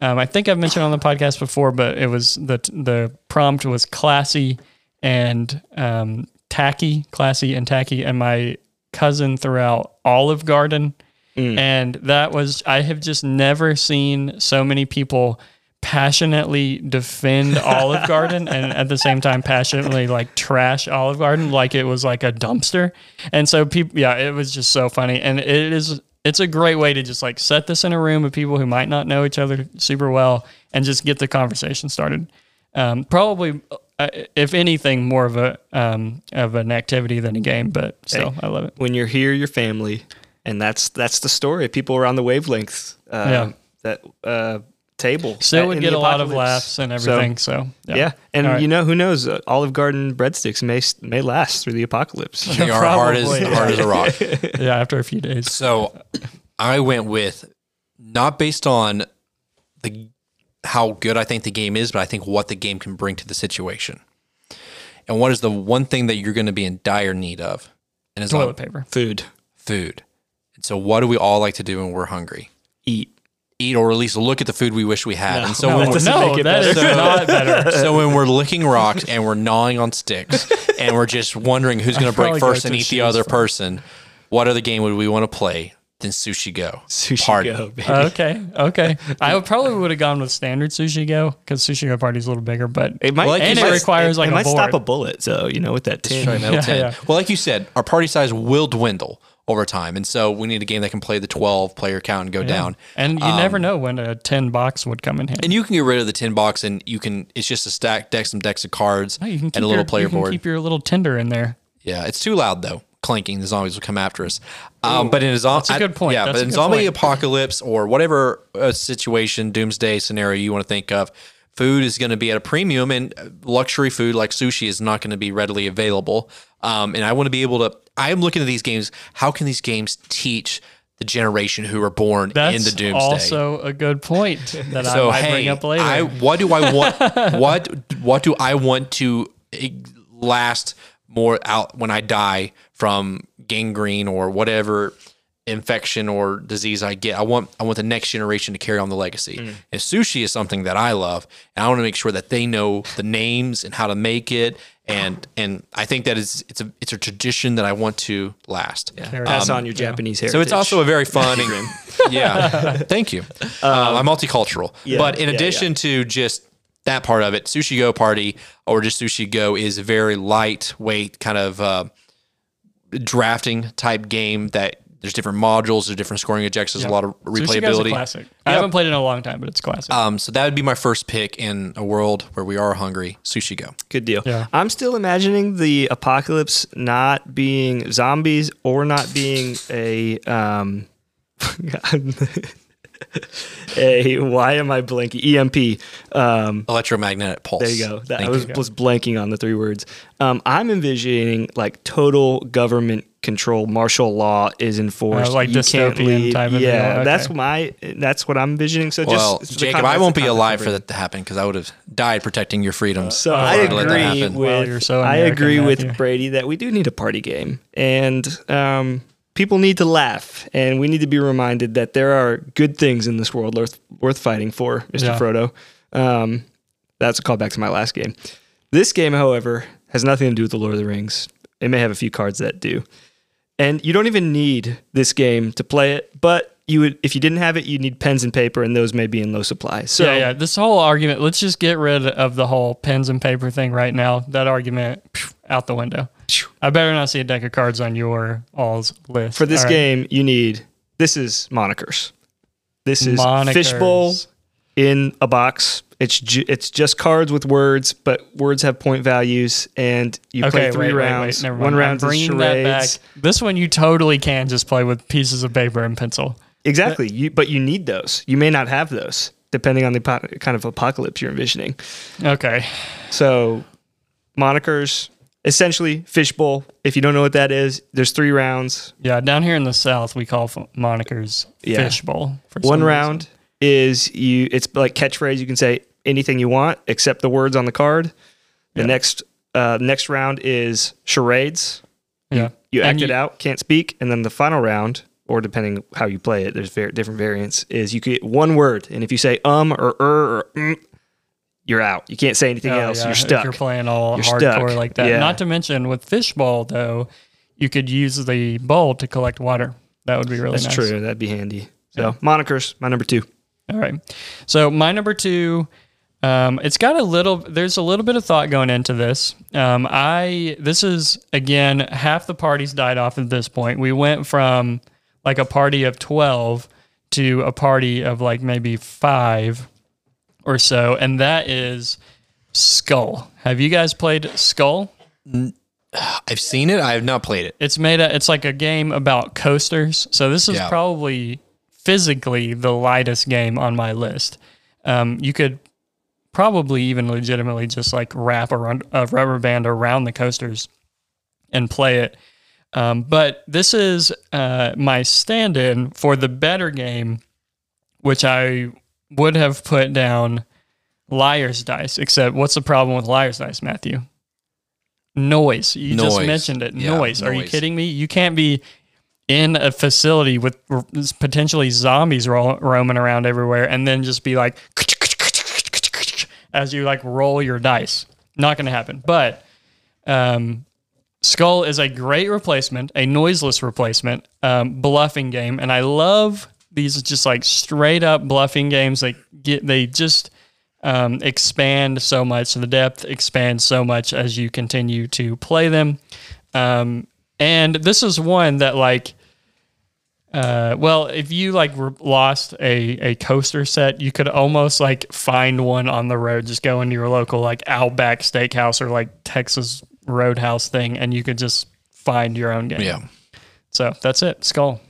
um, I think I've mentioned on the podcast before, but it was the the prompt was classy and um, tacky, classy and tacky, and my cousin threw out Olive Garden, and that was I have just never seen so many people passionately defend Olive Garden and at the same time passionately like trash Olive Garden like it was like a dumpster. And so people yeah, it was just so funny. And it is it's a great way to just like set this in a room of people who might not know each other super well and just get the conversation started. Um, probably, uh, if anything, more of a um, of an activity than a game, but still, I love it. When you're here, your family, and that's that's the story. People around the wavelength. Uh, Yeah. That uh, table. Still at- would get the a lot of laughs and everything. So, yeah. and All right. you know who knows? Uh, Olive Garden breadsticks may may last through the apocalypse. They are hard as hard as a rock. yeah, after a few days. So I went with not based on the how good I think the game is, but I think what the game can bring to the situation. And what is the one thing that you're going to be in dire need of? And it's Toilet paper. Food, food. And so what do we all like to do when we're hungry? eat. Eat or at least look at the food we wish we had. and so no, when that we're doesn't no, make it that is better. not better. so when we're licking rocks and we're gnawing on sticks and we're just wondering who's going to break first and eat the other first. person, what other game would we want to play than Sushi Go? Sushi Party. go, baby. okay, okay. I would probably would have gone with standard sushi go because sushi go party is a little bigger, but It might, Well, like and it said, requires like it a might board. stop a bullet. So you know, with that tin. Metal Yeah, 10. yeah. Well, like you said, our party size will dwindle over time. And so we need a game that can play the 12 player count and go down. and you never know when a ten box would come in handy. And you can get rid of the tin box and you can, it's just a stack deck, some decks of cards you can and a little your, player you can board. Keep your little tinder in there. Yeah, it's too loud though. Clanking, the zombies will come after us. Um, but in a zombie, That's a good point. Yeah, That's but in zombie point. apocalypse or whatever uh, situation, doomsday scenario you want to think of, food is going to be at a premium, and luxury food like sushi is not going to be readily available. Um, and I want to be able to. I am looking at these games. How can these games teach the generation who are born That's in the doomsday? also a good point that so I might hey, bring up later. I what do I want? what what do I want to last more out when I die from gangrene or whatever infection or disease I get? I want I want the next generation to carry on the legacy. Mm. And sushi is something that I love, and I want to make sure that they know the names and how to make it. And and I think that is it's a it's a tradition that I want to last. Carry Pass on. on your Japanese heritage. So it's also a very fun. yeah, thank you. Um, I'm multicultural, but in yeah, addition to just that part of it, Sushi Go Party or just Sushi Go is a very lightweight kind of uh, drafting type game that there's different modules, there's different scoring objectives, a lot of Sushi Go's a replayability. classic. I haven't played it in a long time, but it's classic. Um, so that would be my first pick in a world where we are hungry. Sushi Go. Good deal. Yeah. I'm still imagining the apocalypse not being zombies or not being a um a why am I blanking EMP um Electromagnetic pulse. there you go. That, I was, you. was blanking on the three words. Um, I'm envisioning like total government control, martial law is enforced. Uh, like You can't dystopian leave. type of Yeah. Okay. that's my that's what I'm envisioning. So Well, just Jacob, I won't be alive for that to happen because I would have died protecting your freedoms. So if I were to let that agree with Well, so I agree with Matthew. Brady that we do need a party game, and um, people need to laugh, and we need to be reminded that there are good things in this world worth worth fighting for, Mister Yeah. Frodo. Um, that's a callback to my last game. This game, however, has nothing to do with the Lord of the Rings. It may have a few cards that do, and you don't even need this game to play it, but. You would, if you didn't have it, you would need pens and paper, and those may be in low supply. So, yeah, yeah. This whole argument, let's just get rid of the whole pens and paper thing right now. That argument, out the window. I better not see a deck of cards on your all's list. For this right. game, you need this is monikers. This is Monikers. fishbowl in a box. It's ju- it's just cards with words, but words have point values, and you play three wait, wait, rounds. wait, never One round is bringing that back. charades. This one you totally can just play with pieces of paper and pencil. Exactly. You, but you need those. You may not have those, depending on the kind of apocalypse you're envisioning. Okay. So, monikers, essentially fishbowl. If you don't know what that is, there's three rounds. Yeah, down here in the south, we call f- monikers Yeah. fishbowl. One round is you. It's like catchphrase. You can say anything you want except the words on the card. The Yeah. next uh, next round is charades. Yeah. You And act it out, can't speak, and then the final round, or depending how you play it, there's ver- different variants. Is you get one word, and if you say um or er or mm, you're out. You can't say anything Oh, else. yeah, You're if stuck. You're playing all You're hardcore stuck. like that. Yeah. Not to mention with fishbowl though, you could use the bowl to collect water. That would be really That's nice. true. That'd be handy. So monikers, my number two. All right. So my number two, um, it's got a little. There's a little bit of thought going into this. Um, I this is again half the parties died off at this point. We went from like a party of twelve to a party of like maybe five or so, and that is Skull. Have you guys played Skull? I've seen it. I have not played it. It's made a, it's like a game about coasters. So this is Yeah. probably physically the lightest game on my list. Um, you could probably even legitimately just like wrap a, run, a rubber band around the coasters and play it. Um, but this is uh, my stand-in for the better game, which I would have put down Liar's Dice. Except, what's the problem with Liar's Dice, Matthew? Noise. You just mentioned it. Yeah, noise. Are you kidding me? You can't be in a facility with r- potentially zombies ro- roaming around everywhere and then just be like as you like roll your dice. Not going to happen. But um, Skull is a great replacement, a noiseless replacement, um, bluffing game, and I love these just like straight up bluffing games. They get they just um, expand so much. The depth expands so much as you continue to play them. Um, and this is one that like uh, well, if you like re- lost a, a coaster set, you could almost like find one on the road. Just go into your local like Outback Steakhouse or like Texas Roadhouse thing, and you could just find your own game. Yeah. So that's it. Skull.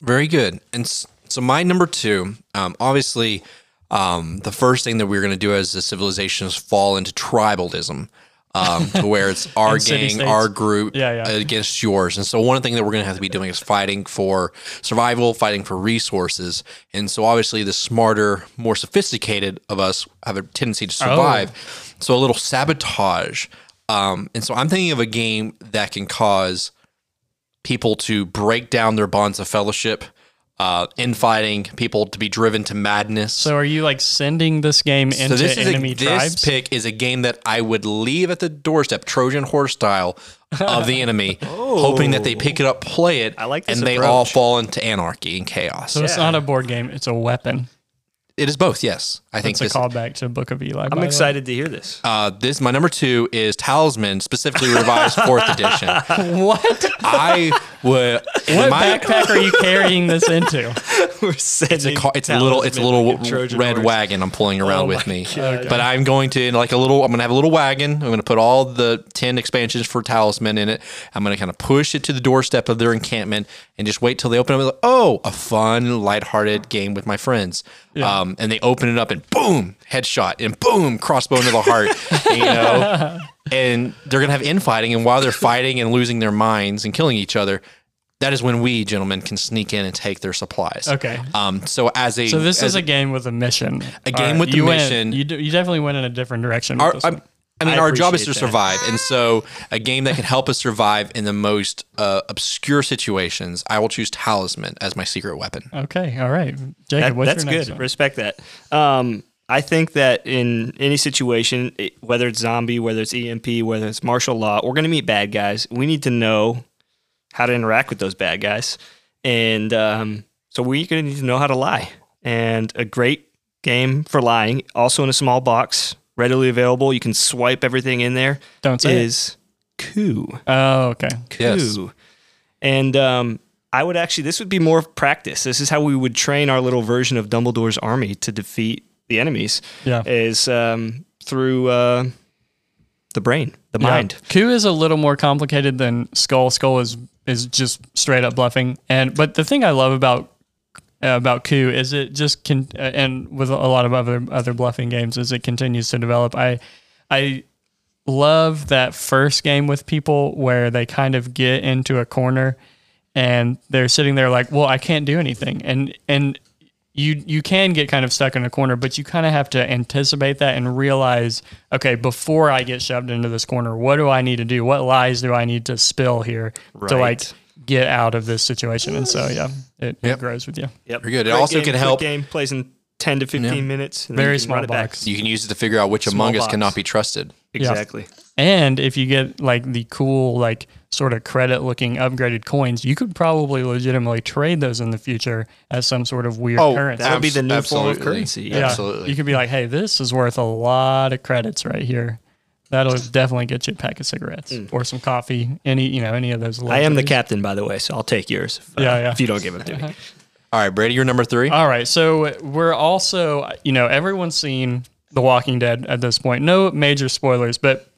Very good. And so my number two, um, obviously, um, the first thing that we're going to do as a civilization is fall into tribalism, um, to where it's our gang, our group Yeah, yeah. against yours. And so one thing that we're going to have to be doing is fighting for survival, fighting for resources. And so obviously, the smarter, more sophisticated of us have a tendency to survive. So a little sabotage. Um, and so I'm thinking of a game that can cause people to break down their bonds of fellowship, uh, infighting, people to be driven to madness. So are you like sending this game into So this is enemy a, tribes? this pick is a game that I would leave at the doorstep, Trojan horse style, of the enemy, hoping that they pick it up, play it, I like this and they all fall into anarchy and chaos. so it's not a board game; it's a weapon. it is both. Yes, I think It's a callback to Book of Eli. I'm excited to hear this. Uh, this my number two is Talisman, specifically revised fourth edition. What? I Well, in What my- backpack are you carrying this into? We're It's a car, it's a little it's a little like Trojan red horse. wagon I'm pulling around Oh with me. God. But I'm going to like a little I'm gonna have a little wagon. I'm gonna put all the ten expansions for talisman in it. I'm gonna kind of push it to the doorstep of their encampment and just wait till they open up. Like, oh, a fun, lighthearted game with my friends. Um, and they open it up and boom, headshot and boom, crossbow into the heart. you know, and they're gonna have infighting. And while they're fighting and losing their minds and killing each other. That is when we gentlemen can sneak in and take their supplies. Okay. Um. So as a So this is a game with a mission. A game with a you win. mission. You, do, you definitely went in a different direction. our, With this I'm- I mean, I our job is to that. survive, and so a game that can help us survive in the most uh, obscure situations, I will choose Talisman as my secret weapon. Okay. All right. Jacob, That- what's that's your next good. one? Respect that. Um, I think that in any situation, it- whether it's zombie, whether it's EMP, whether it's martial law, we're going to meet bad guys. We need to know how to interact with those bad guys, and um, so we're going to need to know how to lie. And a great game for lying, also in a small box, readily available. You can swipe everything in there. Don't say it. is coup. Oh, okay. Yes. And um, I would actually, this would be more of practice. This is how we would train our little version of Dumbledore's army to defeat the enemies. Yeah. Is um, through uh, the brain, the mind. Yeah. Coup is a little more complicated than Skull. Skull is is just straight up bluffing. And but the thing I love about uh, about Coup is it just can uh, and with a lot of other other bluffing games as it continues to develop. I I love that first game with people where they kind of get into a corner and they're sitting there like, well, I can't do anything, and and you you can get kind of stuck in a corner, but you kind of have to anticipate that and realize, okay, before I get shoved into this corner, what do I need to do? What lies do I need to spill here to like get out of this situation? And so yeah, it, Yep. it grows with you. Yep. Very good. It Great also game, can help- Game plays in ten to fifteen minutes. and Very you can small run it back. box. You can use it to figure out which Small among us box. cannot be trusted. Exactly. And if you get like the cool, like sort of credit looking upgraded coins, you could probably legitimately trade those in the future as some sort of weird currency. that would be the new Abs- form of currency. yeah, Absolutely. You could be like, hey, this is worth a lot of credits right here. That'll definitely get you a pack of cigarettes or some coffee. Any, you know, any of those. Mm. I am the captain, by the way, so I'll take yours. If, uh, Yeah, yeah. If you don't give it to me. All right, Brady, you're number three. All right, so we're also, you know, everyone's seen The Walking Dead at this point. No major spoilers, but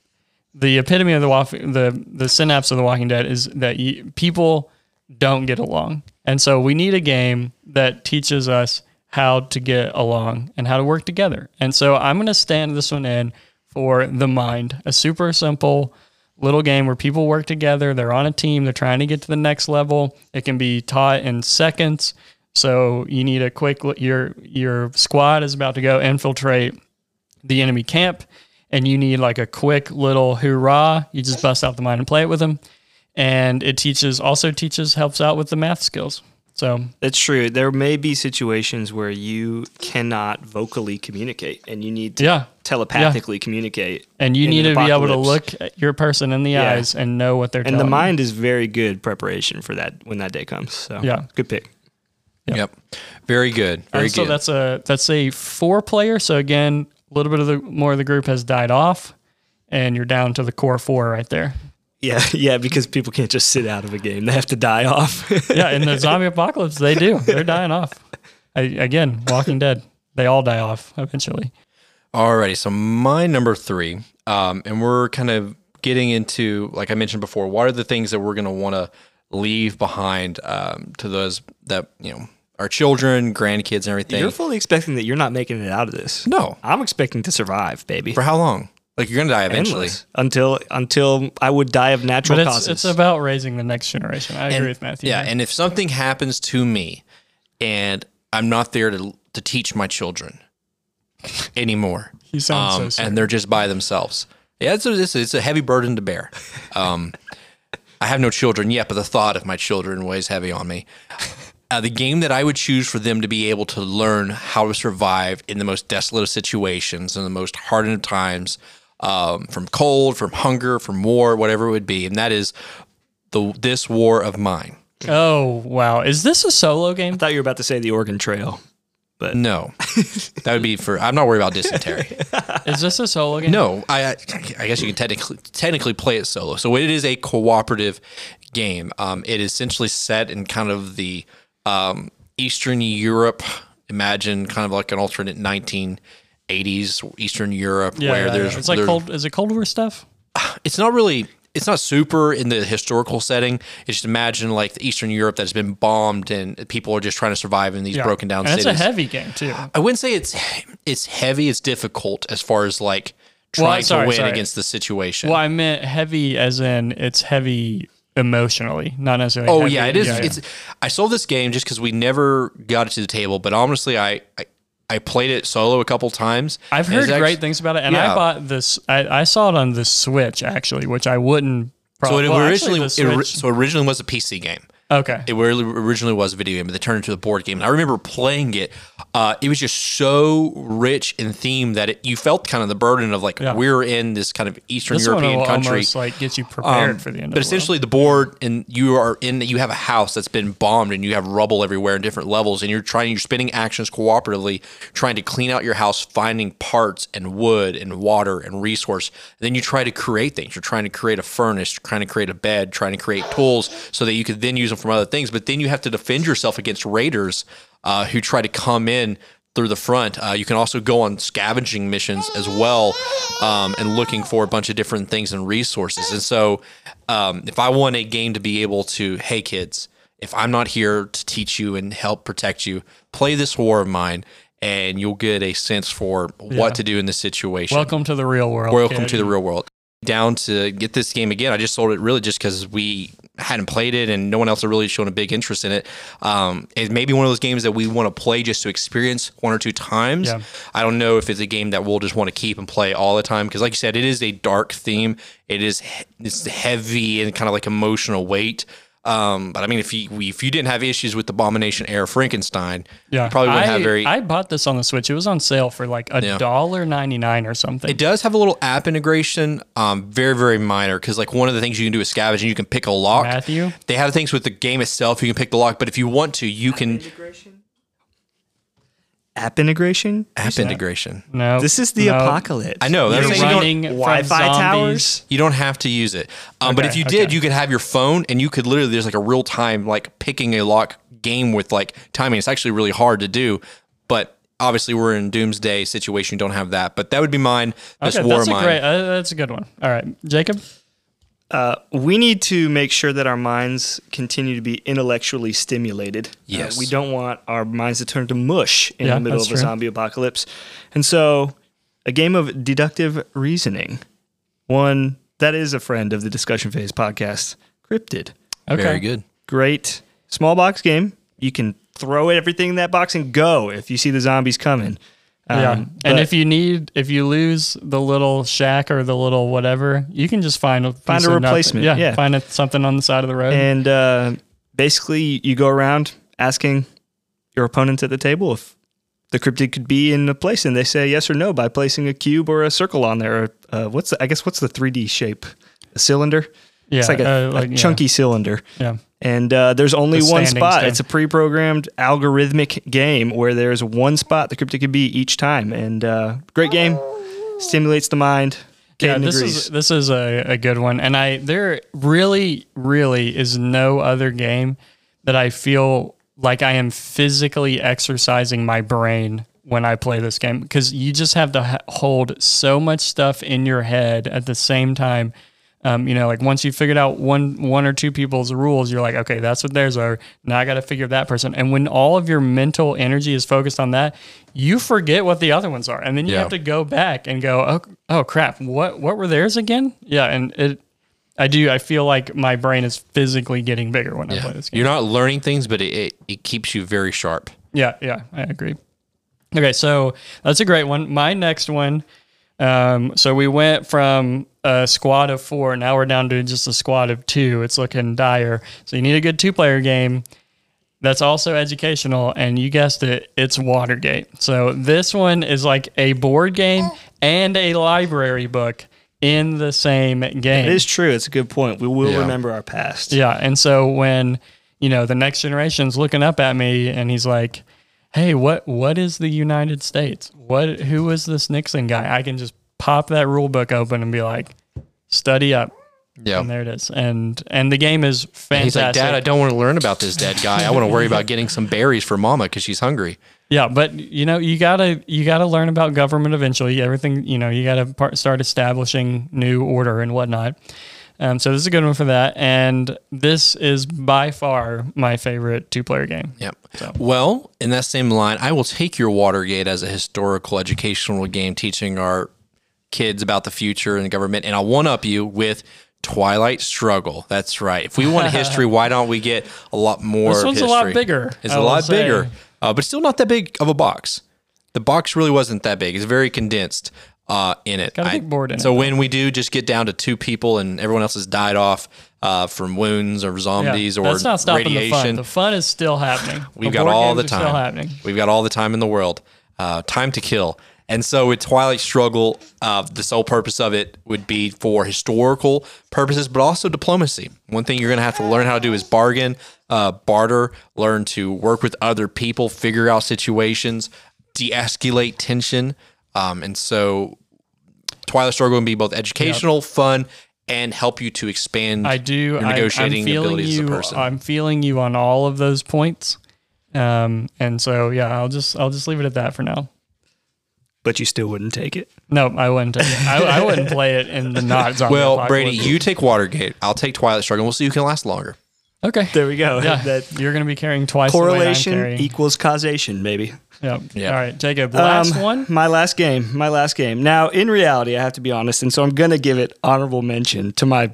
the epitome of the the the synapse of The Walking Dead is that you, people don't get along, and so we need a game that teaches us how to get along and how to work together. And so I'm going to stand this one in for The Mind, a super simple little game where people work together. They're on a team. They're trying to get to the next level. It can be taught in seconds. So you need a quick. Your your squad is about to go infiltrate the enemy camp, and you need like a quick little hoorah. You just bust out the mind and play it with them, and it teaches also teaches helps out with the math skills. So That's true. There may be situations where you cannot vocally communicate and you need to yeah, telepathically communicate. and you need an to be able to look at your person in the Yeah. eyes and know what they're doing. And telling the you. mind is very good preparation for that when that day comes. So Yeah. good pick. Yep. Very good. Very and so good. that's a that's a four player. So again, a little bit of the more of the group has died off, and you're down to the core four right there. Yeah, yeah, because people can't just sit out of a game; they have to die off. Yeah, in the zombie apocalypse, they do. They're dying off. I, again, Walking Dead, they all die off eventually. Alrighty, so my number three, um, and we're kind of getting into, like I mentioned before, what are the things that we're going to want to leave behind um, to those that you know our children, grandkids, and everything. You're fully expecting that you're not making it out of this. no, I'm expecting to survive, baby. for how long? Like you're going to die eventually. Endless. until until I would die of natural But it's, causes. it's about raising the next generation. I agree with Matthew. Yeah, and if something happens to me, and I'm not there to to teach my children anymore, he sounds so um, sorry. and they're just by themselves. Yeah, it's a, it's a, it's a heavy burden to bear. Um, I have no children yet, but the thought of my children weighs heavy on me. Uh, the game that I would choose for them to be able to learn how to survive in the most desolate of situations and the most hardened of times, um, from cold, from hunger, from war, whatever it would be, and that is the this war of mine. oh wow, is this a solo game? I thought you were about to say the Oregon Trail. No, that would be for. I'm not worried about dysentery. Is this a solo game? No, I I guess you can technically technically play it solo. So it is a cooperative game. Um, it is essentially set in kind of the um, Eastern Europe. Imagine kind of like an alternate 1980s Eastern Europe Yeah, where yeah, there's it's like there's- cold. Is it Cold War stuff? it's not really it's not super in the historical setting. It's just imagine like the Eastern Europe that's been bombed and people are just trying to survive in these Yeah. broken down and cities. it's a heavy game too. I wouldn't say it's it's heavy. It's difficult as far as like Well, trying sorry, to win sorry. against the situation. Well, I meant heavy as in it's heavy emotionally, not necessarily. Oh heavy- yeah, it is. yeah. It's. I sold this game just because we never got it to the table, but honestly, I I, I played it solo a couple times. I've heard great things about it, and I bought this. I, I saw it on the Switch actually, which I wouldn't. Probably, so it well, originally actually, it, so originally was a PC game. Okay. It originally was a video game, but they turned it into a board game. And I remember playing it. Uh, it was just so rich in theme that it, you felt kind of the burden of like Yeah. we're in this kind of Eastern this one European country. almost like gets you prepared Um, for the end. But of the world. essentially, the board and you are in. You have a house that's been bombed, and you have rubble everywhere in different levels, and you're trying. You're spinning actions cooperatively, trying to clean out your house, finding parts and wood and water and resource. then you try to create things. You're trying to create a furnace, trying to create a bed, trying to create tools so that you could then use them from other things. But then you have to defend yourself against raiders uh, who try to come in through the front. Uh, you can also go on scavenging missions as well um, and looking for a bunch of different things and resources. And so, um, if I want a game to be able to, hey, kids, if I'm not here to teach you and help protect you, play this war of mine. And you'll get a sense for Yeah. what to do in this situation. welcome to the real world. Welcome kid. to the real world. Down to get this game again. I just sold it really just because we hadn't played it and no one else had really shown a big interest in it. Um, it may be one of those games that we want to play just to experience one or two times. Yeah. I don't know if it's a game that we'll just want to keep and play all the time because, like you said, it is a dark theme. It is he- it's heavy and kind of like emotional weight. Um, but I mean, if you if you didn't have issues with Abomination Heir Frankenstein, Yeah, you probably wouldn't I, have very. I bought this on the Switch. It was on sale for like a Yeah. dollar ninety nine or something. It does have a little app integration, um, very very minor. Because like one of the things you can do is scavenging. You can pick a lock. Matthew? They have things with the game itself. You can pick the lock, but if you want to, you can App integration. app integration. no, This is the no. apocalypse. I know, that's You're what I'm running saying. Wi-Fi From towers. You don't have to use it. Um, but if you did, okay. you could have your phone and you could literally there's like a real time like picking a lock game with like timing. It's actually really hard to do, but. Obviously, we're in doomsday situation. You don't have that, but that would be mine. That's Okay, war that's of a mine. great. Uh, that's a good one. All right, Jacob. Uh, we need to make sure that our minds continue to be intellectually stimulated. Uh, Yes. we don't want our minds to turn to mush in Yeah, the middle of a true. zombie apocalypse. And so, a game of deductive reasoning, one that is a friend of the Discussion Phase podcast, Cryptid. Okay. Very good. Great small box game. You can throw everything in that box and go if you see the zombies coming. Yeah, Um, and if you need, if you lose the little shack or the little whatever, you can just find a Find a nothing. replacement, Yeah, yeah. find a, something on the side of the road. And uh, basically, you go around asking your opponents at the table if the cryptid could be in a place, and they say yes or no by placing a cube or a circle on there. Or, uh, what's the, I guess what's the 3D shape? A cylinder. Yeah, It's like a, uh, a like, yeah, chunky cylinder. Yeah. And uh, there's only The one spot. It's a pre-programmed algorithmic game where there's one spot the cryptid could be each time. And uh, great game, stimulates the mind. Yeah, this agrees. is this is a, a good one, and I there really really is no other game that I feel like I am physically exercising my brain when I play this game because you just have to hold so much stuff in your head at the same time. Um, you know, like once you figured out one one or two people's rules, you're like, okay, that's what theirs are. Now I got to figure that person. And when all of your mental energy is focused on that, you forget what the other ones are, and then you Yeah. have to go back and go, oh, oh crap, what what were theirs again? Yeah, and it, I do. I feel like my brain is physically getting bigger when I play this game. You're not learning things, but it, it, it keeps you very sharp. Yeah, yeah, I agree. Okay, so that's a great one. My next one. Um, so we went from a squad of four, now we're down to just a squad of two. It's looking dire. So you need a good two-player game that's also educational, and you guessed it, it's Watergate. So this one is like a board game and a library book in the same game. It is true. It's a good point. We will Yeah. remember our past. Yeah. And so when, you know, the next generation's looking up at me and he's like, Hey, what what is the United States? What who is this Nixon guy? I can just pop that rule book open and be like, study up. Yeah. and there it is. And and the game is fantastic. He's like, Dad, I don't want to learn about this dead guy. I want to worry about getting some berries for Mama because she's hungry. Yeah, but you know, you gotta you gotta learn about government eventually. Everything you know, you gotta part, start establishing new order and whatnot. Um, so this is a good one for that, and this is by far my favorite two player game. Yep. Well, in that same line, I will take your Watergate as a historical educational game teaching our kids about the future and the government, and I'll one up you with Twilight Struggle. That's right. If we want history, why don't we get a lot more? This one's a lot bigger, It's I a lot say. bigger, uh, but still not that big of a box. The box really wasn't that big. It's very condensed uh, in it. Got a I- big board in so it, when we do just get down to two people and everyone else has died off uh, from wounds or Yeah, zombies or that's not stopping radiation, the fun. The fun is still happening. We've The got all the are Still time. happening. We've got all the time in the world. Uh, time to kill. And so with Twilight Struggle, uh, the sole purpose of it would be for historical purposes, but also diplomacy. One thing you're going to have to learn how to do is bargain, uh, barter, learn to work with other people, figure out situations, de-escalate tension. Um, and so Twilight Struggle can be both educational, fun, and help you to expand I do. your I, negotiating I'm feeling abilities you. as a person. I'm feeling you on all of those points. Um, and so yeah, I'll just I'll just leave it at that for now. But you still wouldn't take it. No, I wouldn't. Take it. I, I wouldn't play it in the not zombie well. Brady, you take Watergate. I'll take Twilight Struggle. We'll see who can last longer. okay? There we go. Yeah, that you're going to be carrying twice the weight I'm correlation carrying. equals causation, maybe. Yep. Yeah. All right, Jacob. Last Um, one. My last game. My last game. Now, in reality, I have to be honest, and so I'm going to give it honorable mention to my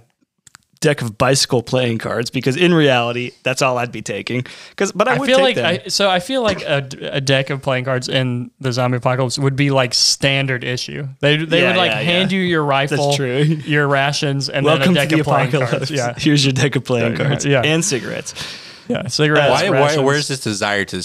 deck of bicycle playing cards because in reality, that's all I'd be taking. Because, but I, I would feel take like. I, so. I feel like a, a deck of playing cards in the zombie apocalypse would be like standard issue. They they Yeah, would like yeah, hand yeah. you your rifle, true. your rations, and Welcome then a deck the of playing apocalypse. cards. Yeah, Here's your deck of playing cards yeah. and cigarettes. yeah. Cigarettes. Why, why, where's this desire to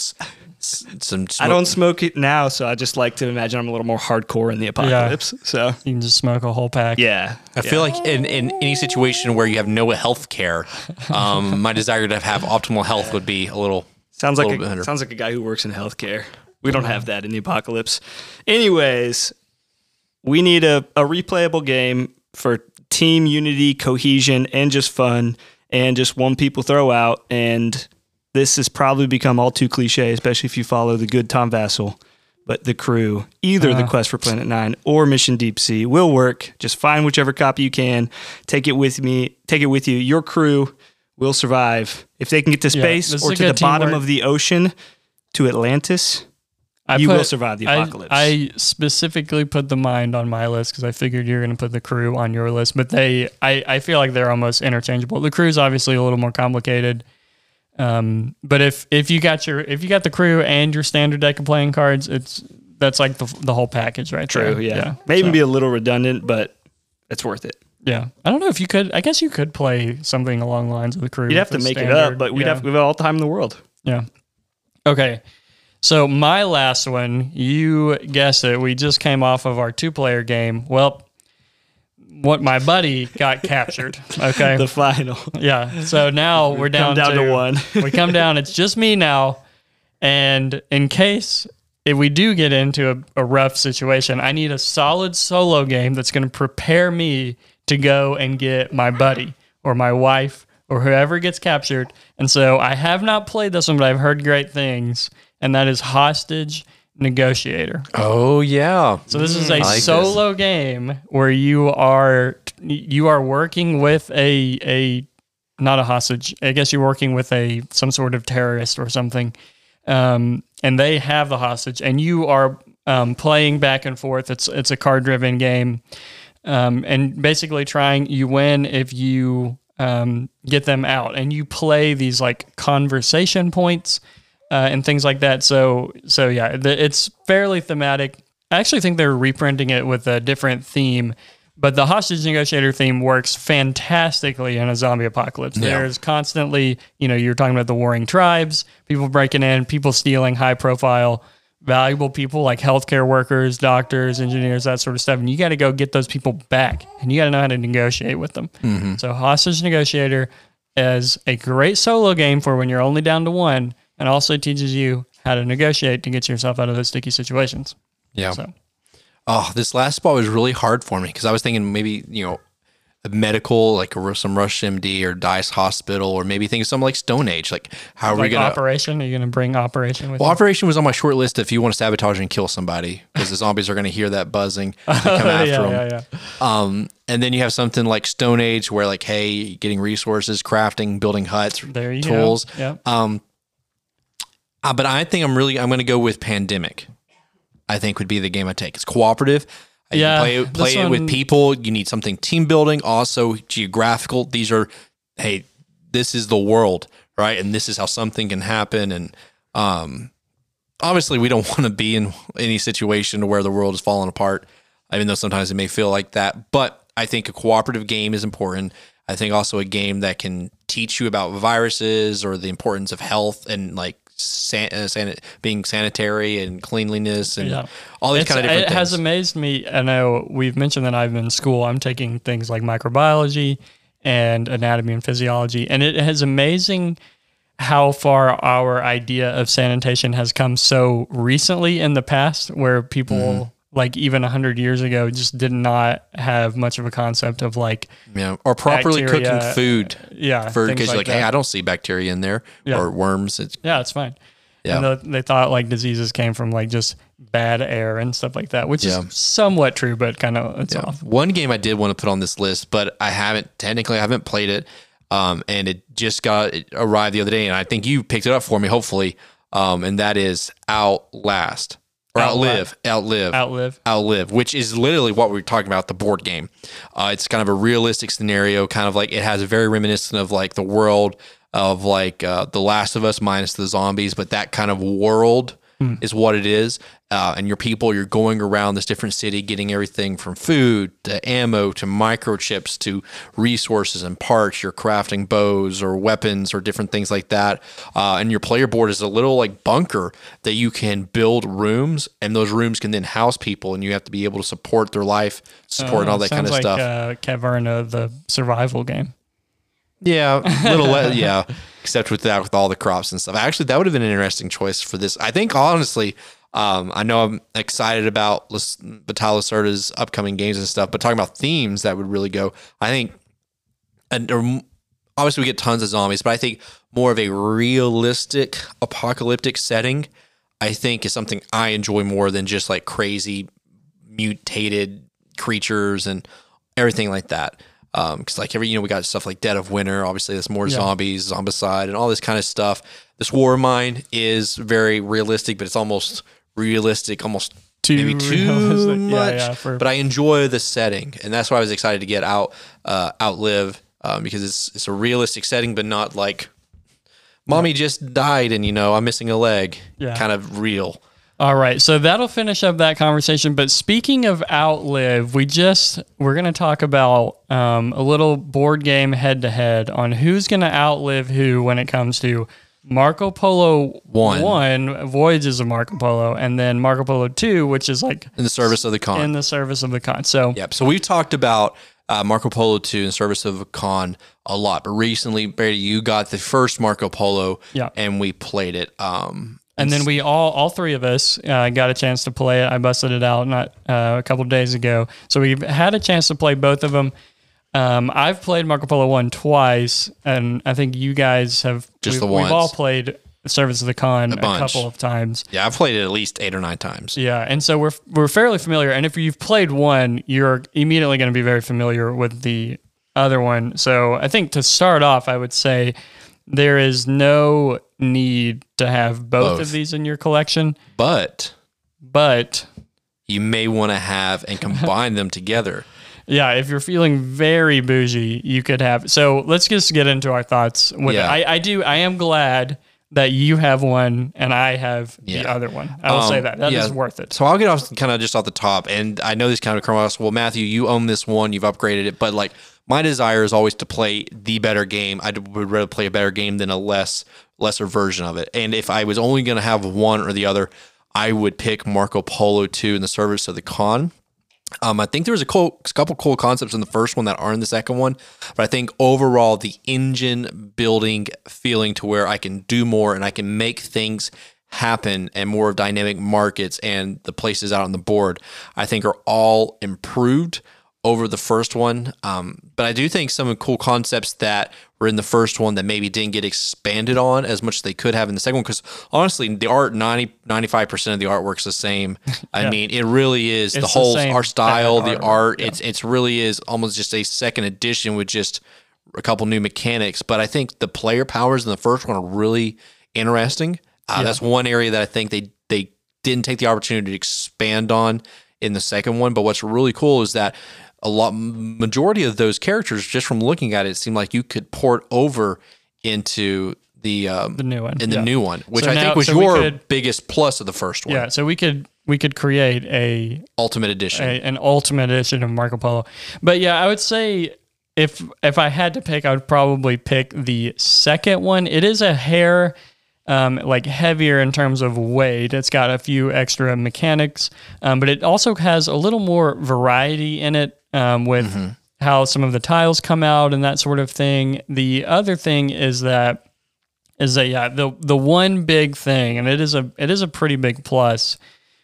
s- s- some? I don't smoke it now, so I just like to imagine I'm a little more hardcore in the apocalypse. So You can just smoke a whole pack. yeah, I feel like in, in any situation where you have no health care, um, my desire to have optimal health would be a little. Sounds like little a, better. sounds like a guy who works in healthcare. We don't have that in the apocalypse. Anyways, we need a, a replayable game for team unity, cohesion, and just fun, and just one people throw out. And this has probably become all too cliche, especially if you follow the good Tom Vasel. But the crew, either the uh. Quest for Planet Nine or Mission Deep Sea, will work. Just find whichever copy you can, take it with me, take it with you. Your crew will survive if they can get to space is or to the bottom teamwork. of the ocean to Atlantis. I You will survive the I- apocalypse. I, specifically put the mind on my list because I figured you're going to put the crew on your list, but they, I, I feel like they're almost interchangeable. The crew's obviously a little more complicated. Um, but if if you got your if you got the crew and your standard deck of playing cards, it's that's like the, the whole package, right? True, there. yeah. May even So, be a little redundant, but it's worth it. yeah. I don't know if you could. I guess you could play something along the lines of the crew. You'd have to make it up, but we'd yeah. have, we'd have all the time in the world. Yeah. Okay. So my last one, you guess it. We just came off of our two-player game. Well, what my buddy got captured. Okay. The final. yeah. So now we're down, down to one. we come down. It's just me now. And in case if we do get into a, a rough situation, I need a solid solo game that's going to prepare me to go and get my buddy or my wife or whoever gets captured. And so I have not played this one, but I've heard great things, and that is Hostage Negotiator. Oh yeah. So this is a like this. solo game where you are you are working with a a not a hostage. I guess you're working with a some sort of terrorist or something, um, and they have the hostage, and you are um, playing back and forth. It's it's a card driven game, um, and basically trying you win if you um, get them out, and you play these like conversation points uh, and things like that. So so yeah, the, it's fairly thematic. I actually think they're reprinting it with a different theme, but the hostage negotiator theme works fantastically in a zombie apocalypse. There's constantly, you know, you're talking about the warring tribes, people breaking in, people stealing high profile, valuable people like healthcare workers, doctors, engineers, that sort of stuff. And you got to go get those people back and you got to know how to negotiate with them. So, hostage negotiator is a great solo game for when you're only down to one and also teaches you how to negotiate to get yourself out of those sticky situations. Yeah. So, Oh, this last spot was really hard for me because I was thinking maybe you know a medical, like a, some Rush MD or Dice Hospital, or maybe think of something like Stone Age. Like, how are we going to. Operation? Are you going to bring Operation with Well, you? Operation was on my short list if you want to sabotage and kill somebody because the zombies are going to hear that buzzing and come after yeah, them. yeah, yeah. Um, and then you have something like Stone Age where, like, hey, getting resources, crafting, building huts, There you tools. go. Yeah. Um, uh, but I think I'm really I'm going to go with Pandemic. I think would be the game I take. It's cooperative. You Yeah, play, it- play it with people. You need something team building, also geographical. These are, hey, this is the world, right? And this is how something can happen. And um, obviously, we don't want to be in any situation where the world is falling apart, even though sometimes it may feel like that. But I think a cooperative game is important. I think also a game that can teach you about viruses or the importance of health and like san- uh, san- being sanitary and cleanliness and Yeah. all these It's- kind of different it has amazed me. I know we've mentioned that I'm in school. I'm taking things like microbiology and anatomy and physiology, and it has amazing how far our idea of sanitation has come so recently in the past, where people Mm-hmm. Like even hundred years ago just did not have much of a concept of like yeah, or properly bacteria, cooking food yeah for because you're like, that. hey, I don't see bacteria in there Yeah. or worms. It's yeah, it's fine. Yeah. And they, they thought like diseases came from like just bad air and stuff like that, which Yeah. is somewhat true, but kind of it's Yeah. off. One game I did want to put on this list, but I haven't technically I haven't played it. Um, and it just got it arrived the other day, and I think you picked it up for me, hopefully. Um, and that is Outlast or. Outlive, Outlive, Outlive. Outlive, which is literally what we are talking about the board game. Uh, it's kind of a realistic scenario, kind of like it has a very reminiscent of like the world of like uh, The Last of Us minus the zombies, but that kind of world is what it is. Uh, and your people, you're going around this different city, getting everything from food to ammo to microchips to resources and parts. You're crafting bows or weapons or different things like that. Uh, and your player board is a little like bunker that you can build rooms, and those rooms can then house people, and you have to be able to support their life, support and all Uh, that kind of sounds stuff. like, Uh, Caverna, the survival game. Yeah, a little le- yeah. Except with that, with all the crops and stuff. Actually, that would have been an interesting choice for this. I think honestly, um, I know I'm excited about Lis- Vital Lacerda's upcoming games and stuff, but talking about themes that would really go. I think, and or obviously we get tons of zombies, but I think more of a realistic apocalyptic setting. I think is something I enjoy more than just like crazy mutated creatures and everything like that. Because like every you know we got stuff like Dead of Winter. Obviously, there's more zombies, zombicide, and all this kind of stuff. This War of Mine is very realistic, but it's almost realistic, almost Too maybe too realistic. much. Yeah, yeah, for- but I enjoy the setting, and that's why I was excited to get out, uh, outlive, um, because it's it's a realistic setting, but not like, mommy just died, and you know I'm missing a leg. Yeah. kind of real. All right, so that'll finish up that conversation. But speaking of Outlive, we just we're going to talk about um, a little board game head to head on who's going to outlive who when it comes to Marco Polo One. one Voyages of Marco Polo, and then Marco Polo two, which is like In the service of the Khan. in the service of the Khan. So Yep. So we've talked about uh, Marco Polo 2 in service of a Khan a lot, but recently, Brady, you got the first Marco Polo, Yeah. and we played it. Um, And then we all, all three of us, uh, got a chance to play it. I busted it out not uh, a couple days ago, so we've had a chance to play both of them. Um, I've played Marco Polo one twice, and I think you guys have Just we've, the We've all played Service of the Khan a, bunch. couple of times. yeah, I've played it at least eight or nine times. Yeah, and so we're we're fairly familiar. And if you've played one, you're immediately going to be very familiar with the other one. So I think to start off, I would say there is no need to have both, Both. of these in your collection, But but you may want to have and combine them together. Yeah, if you're feeling very bougie, you could have. So let's just get into our thoughts with Yeah. I, I do. I am glad that you have one and I have the other one. I will say Um, that that is yeah. worth it. So I'll get off kind of just off the top, and I know this kind of across. Well, Matthew, you own this one, you've upgraded it, but like my desire is always to play the better game. I would rather play a better game than a less lesser version of it. And if I was only going to have one or the other, I would pick Marco Polo 2 in the service of the Khan. Um, I think there was a cool, couple cool concepts in the first one that are in the second one, but I think overall the engine building feeling to where I can do more and I can make things happen and more of dynamic markets and the places out on the board, I think are all improved over the first one. Um, but I do think some cool concepts that were in the first one that maybe didn't get expanded on as much as they could have in the second one. Because honestly, the art 90, 95% of the artwork's the same. I Yeah. mean, it really is the It's the whole art style, the artwork, art. yeah. It's it's really is almost just a second edition with just a couple new mechanics. But I think the player powers in the first one are really interesting. Uh, That's one area that I think they they didn't take the opportunity to expand on in the second one. But what's really cool is that a lot majority of those characters, just from looking at it, it seemed like you could port over into the um, The new one, in the yeah. new one, which So I now- think was so your could- biggest plus of the first one, Yeah, so we could we could create a, Ultimate Edition. a an ultimate edition of Marco Polo. But yeah, I would say if if I had to pick, I would probably pick the second one. It is a hair um, like heavier in terms of weight. It's got a few extra mechanics, um, but it also has a little more variety in it um, with how some of the tiles come out and that sort of thing. The other thing is that is that yeah the the one big thing and it is a it is a pretty big plus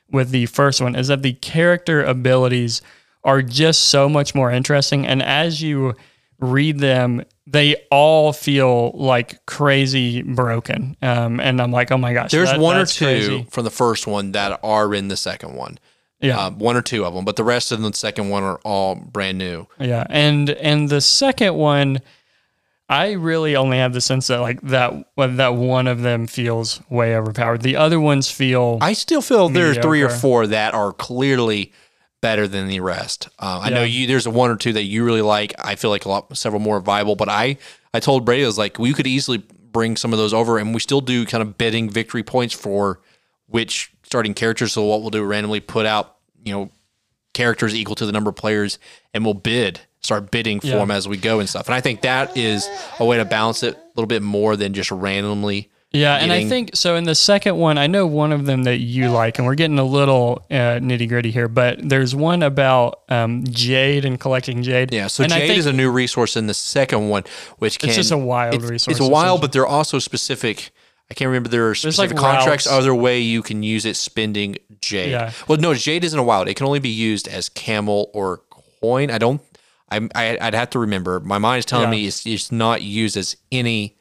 with the first one is that the character abilities are just so much more interesting and as you read them they all feel like crazy broken um, and i'm like oh my gosh There's that- one or two crazy. from the first one that are in the second one. Yeah Um, one or two of them, but the rest of the second one are all brand new. Yeah, and and the second one, I really only have the sense that like that that one of them feels way overpowered. The other ones feel I still feel there's three or four that are clearly better than the rest. Uh, I know you. There's a one or two that you really like. I feel like a lot, several more viable. But I, I told Brady I was like, we could easily bring some of those over, and we still do kind of bidding victory points for which starting characters. So what we'll do randomly put out, you know, characters equal to the number of players, and we'll bid, start bidding for Yeah. them as we go and stuff. And I think that is a way to balance it a little bit more than just randomly. yeah. And I think so. In the second one, I know one of them that you like, and we're getting a little uh, nitty gritty here, but there's one about um, jade and collecting jade. Yeah, so and Jade is a new resource in the second one, which can it's just a wild it's, resource, It's a wild, but they're also specific. I can't remember there are specific like contracts. routes. Other way you can use it spending Jade. Yeah. Well, no, Jade isn't a wild. It can only be used as camel or coin. I don't. I'm, I, I'd have to remember. My mind is telling Yeah. me it's, it's not used as any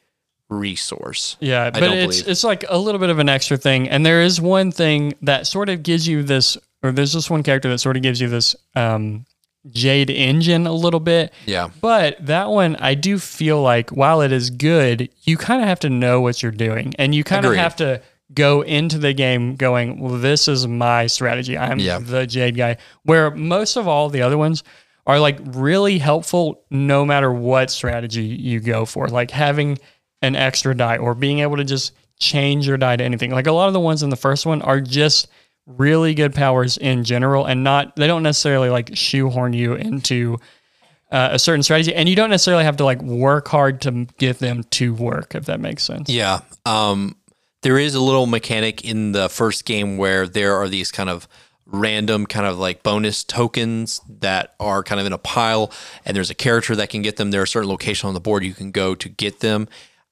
resource. Yeah, I but don't it's believe. it's like a little bit of an extra thing. And there is one thing that sort of gives you this, or there's this one character that sort of gives you this um, Jade engine a little bit. Yeah. But that one, I do feel like while it is good, you kind of have to know what you're doing, and you kind of have to go into the game going, "Well, this is my strategy. I'm Yeah. the Jade guy." Where most of all the other ones are like really helpful, no matter what strategy you go for. Like having an extra die or being able to just change your die to anything. Like a lot of the ones in the first one are just really good powers in general and not they don't necessarily like shoehorn you into uh, a certain strategy and you don't necessarily have to like work hard to get them to work if that makes sense Yeah. Um, there is a little mechanic in the first game where there are these kind of random kind of like bonus tokens that are kind of in a pile and there's a character that can get them. There are certain locations on the board you can go to get them.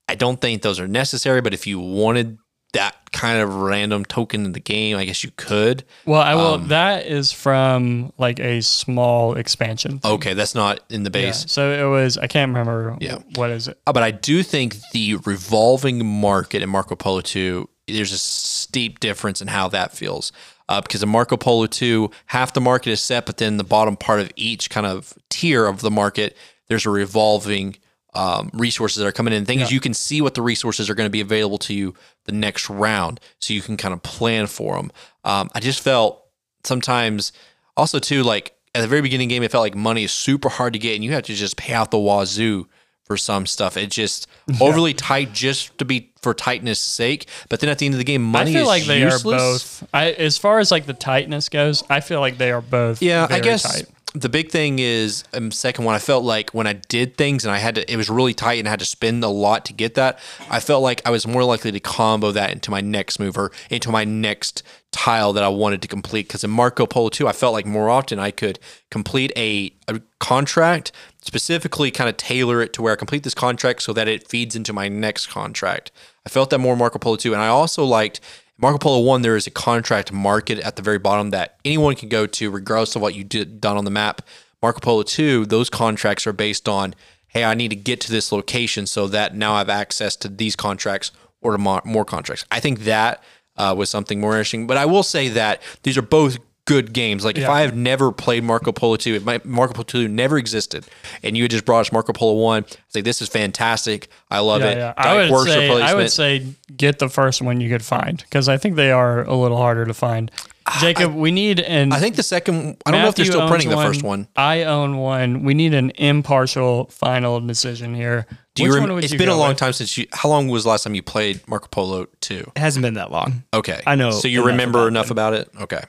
I don't think those are necessary, but if you wanted that kind of random token in the game, I guess you could. well i will Um, that is from like a small expansion Okay, that's not in the Yeah, base. so it was i can't remember Yeah. what is it Uh, But I do think the revolving market in Marco Polo 2, there's a steep difference in how that feels. Uh, because in Marco Polo 2, half the market is set, but then the bottom part of each kind of tier of the market, there's a revolving um, resources that are coming in. The thing is, you can see what the resources are going to be available to you the next round, so you can kind of plan for them. Um, I just felt sometimes, also too, like at the very beginning the game, it felt like money is super hard to get, and you have to just pay out the wazoo for some stuff. It's just overly tight just to be for tightness sake. But then at the end of the game, money I feel is like they useless. are both. I, as far as like the tightness goes, I feel like they are both. Yeah, I guess tight. The big thing is um, second one. I felt like when I did things and I had to, it was really tight and I had to spend a lot to get that. I felt like I was more likely to combo that into my next move or into my next tile that I wanted to complete. Because in Marco Polo 2, I felt like more often I could complete a, a contract, specifically kind of tailor it to where I complete this contract so that it feeds into my next contract. I felt that more in Marco Polo 2. And I also liked Marco Polo 1, there is a contract market at the very bottom that anyone can go to, regardless of what you did done on the map. Marco Polo 2, those contracts are based on, hey, I need to get to this location so that now I have access to these contracts or to mo- more contracts. I think that uh, was something more interesting. But I will say that these are both good games. Like if I have never played Marco Polo 2, if my Marco Polo 2 never existed and you had just brought us Marco Polo 1, it's like, this is fantastic. I love Yeah, it. yeah. I would works say I would say get the first one you could find because I think they are a little harder to find. Ah, Jacob, we need an. I think the second, I don't know if they're still owns printing the first one. I own one. We need an impartial final decision here. Do you Which rem- one would it's you been a long with? time since you. How long was the last time you played Marco Polo 2? It hasn't been that long. Okay. I know So you enough remember about enough them. about it? Okay.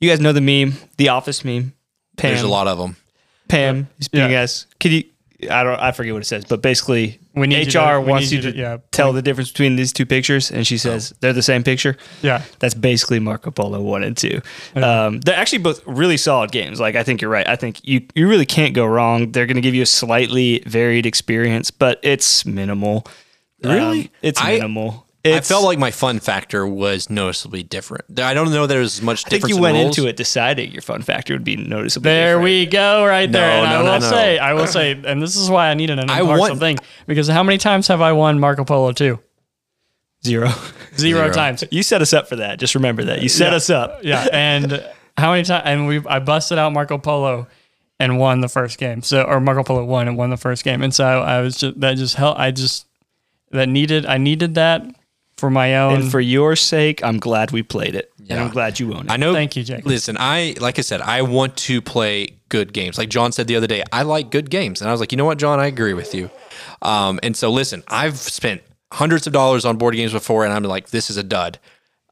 You guys know the meme, the Office meme. Pam, There's a lot of them. Pam, speaking Yeah. as could you? I don't. I forget what it says, but basically, We need you HR to- we wants need you you to, to- yeah. tell the difference between these two pictures, and she says they're the same picture. Yeah. That's basically Marco Polo one and two. Um, they're actually both really solid games. Like I think you're right. I think you you really can't go wrong. They're going to give you a slightly varied experience, but it's minimal. Really? Um, it's I- minimal. I felt like my fun factor was noticeably different. I don't know there was as much I think you in went rules. into it deciding your fun factor would be noticeably. Different. There different. we go, right there. No, and no, I no, will no. say, I will say, and this is why I needed an I impartial want- thing because how many times have I won Marco Polo two? zero. Zero, Zero. times. You set us up for that. Just remember that you uh, set Yeah. us up. Yeah, and how many times? And we I busted out Marco Polo and won the first game. So or Marco Polo won and won the first game. And so I was just that just helped. I just that needed I needed that for my own. And for your sake, I'm glad we played it, and Yeah. I'm glad you own it. I know. Thank you, Jake. Listen, I like I said, I want to play good games. Like John said the other day, I like good games, and I was like, you know what, John, I agree with you. Um, and so listen, I've spent hundreds of dollars on board games before, and I'm like, this is a dud.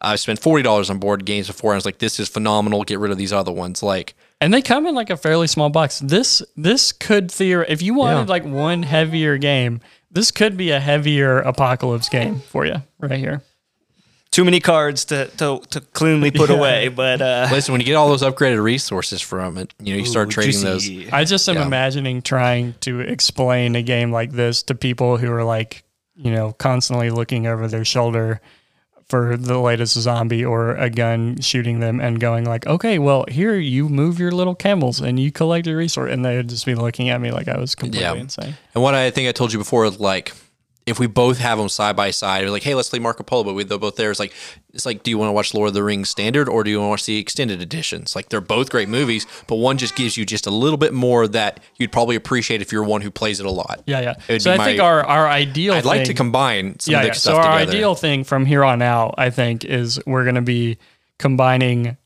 I've spent forty dollars on board games before, and I was like, this is phenomenal. Get rid of these other ones. Like, and they come in like a fairly small box. This this could theor if you wanted Yeah. like one heavier game, this could be a heavier apocalypse game for you right here. Too many cards to to, to cleanly put Yeah. away, but uh, listen, when you get all those upgraded resources from it, you know, you start ooh, trading those. I just am Yeah. imagining trying to explain a game like this to people who are like, you know, constantly looking over their shoulder for the latest zombie or a gun shooting them and going like, okay, well, here you move your little camels and you collect your resource. And they would just be looking at me like I was completely Yeah. insane. And what I think I told you before, is like if we both have them side by side, we're like, hey, let's play Marco Polo, but we, they're both there. It's like, it's like, do you want to watch Lord of the Rings standard or do you want to watch the extended editions? Like they're both great movies, but one just gives you just a little bit more that you'd probably appreciate if you're one who plays it a lot. Yeah, yeah. It would So I think our, our ideal I'd like to combine some yeah, of the yeah. So our together. ideal thing from here on out, I think, is we're going to be combining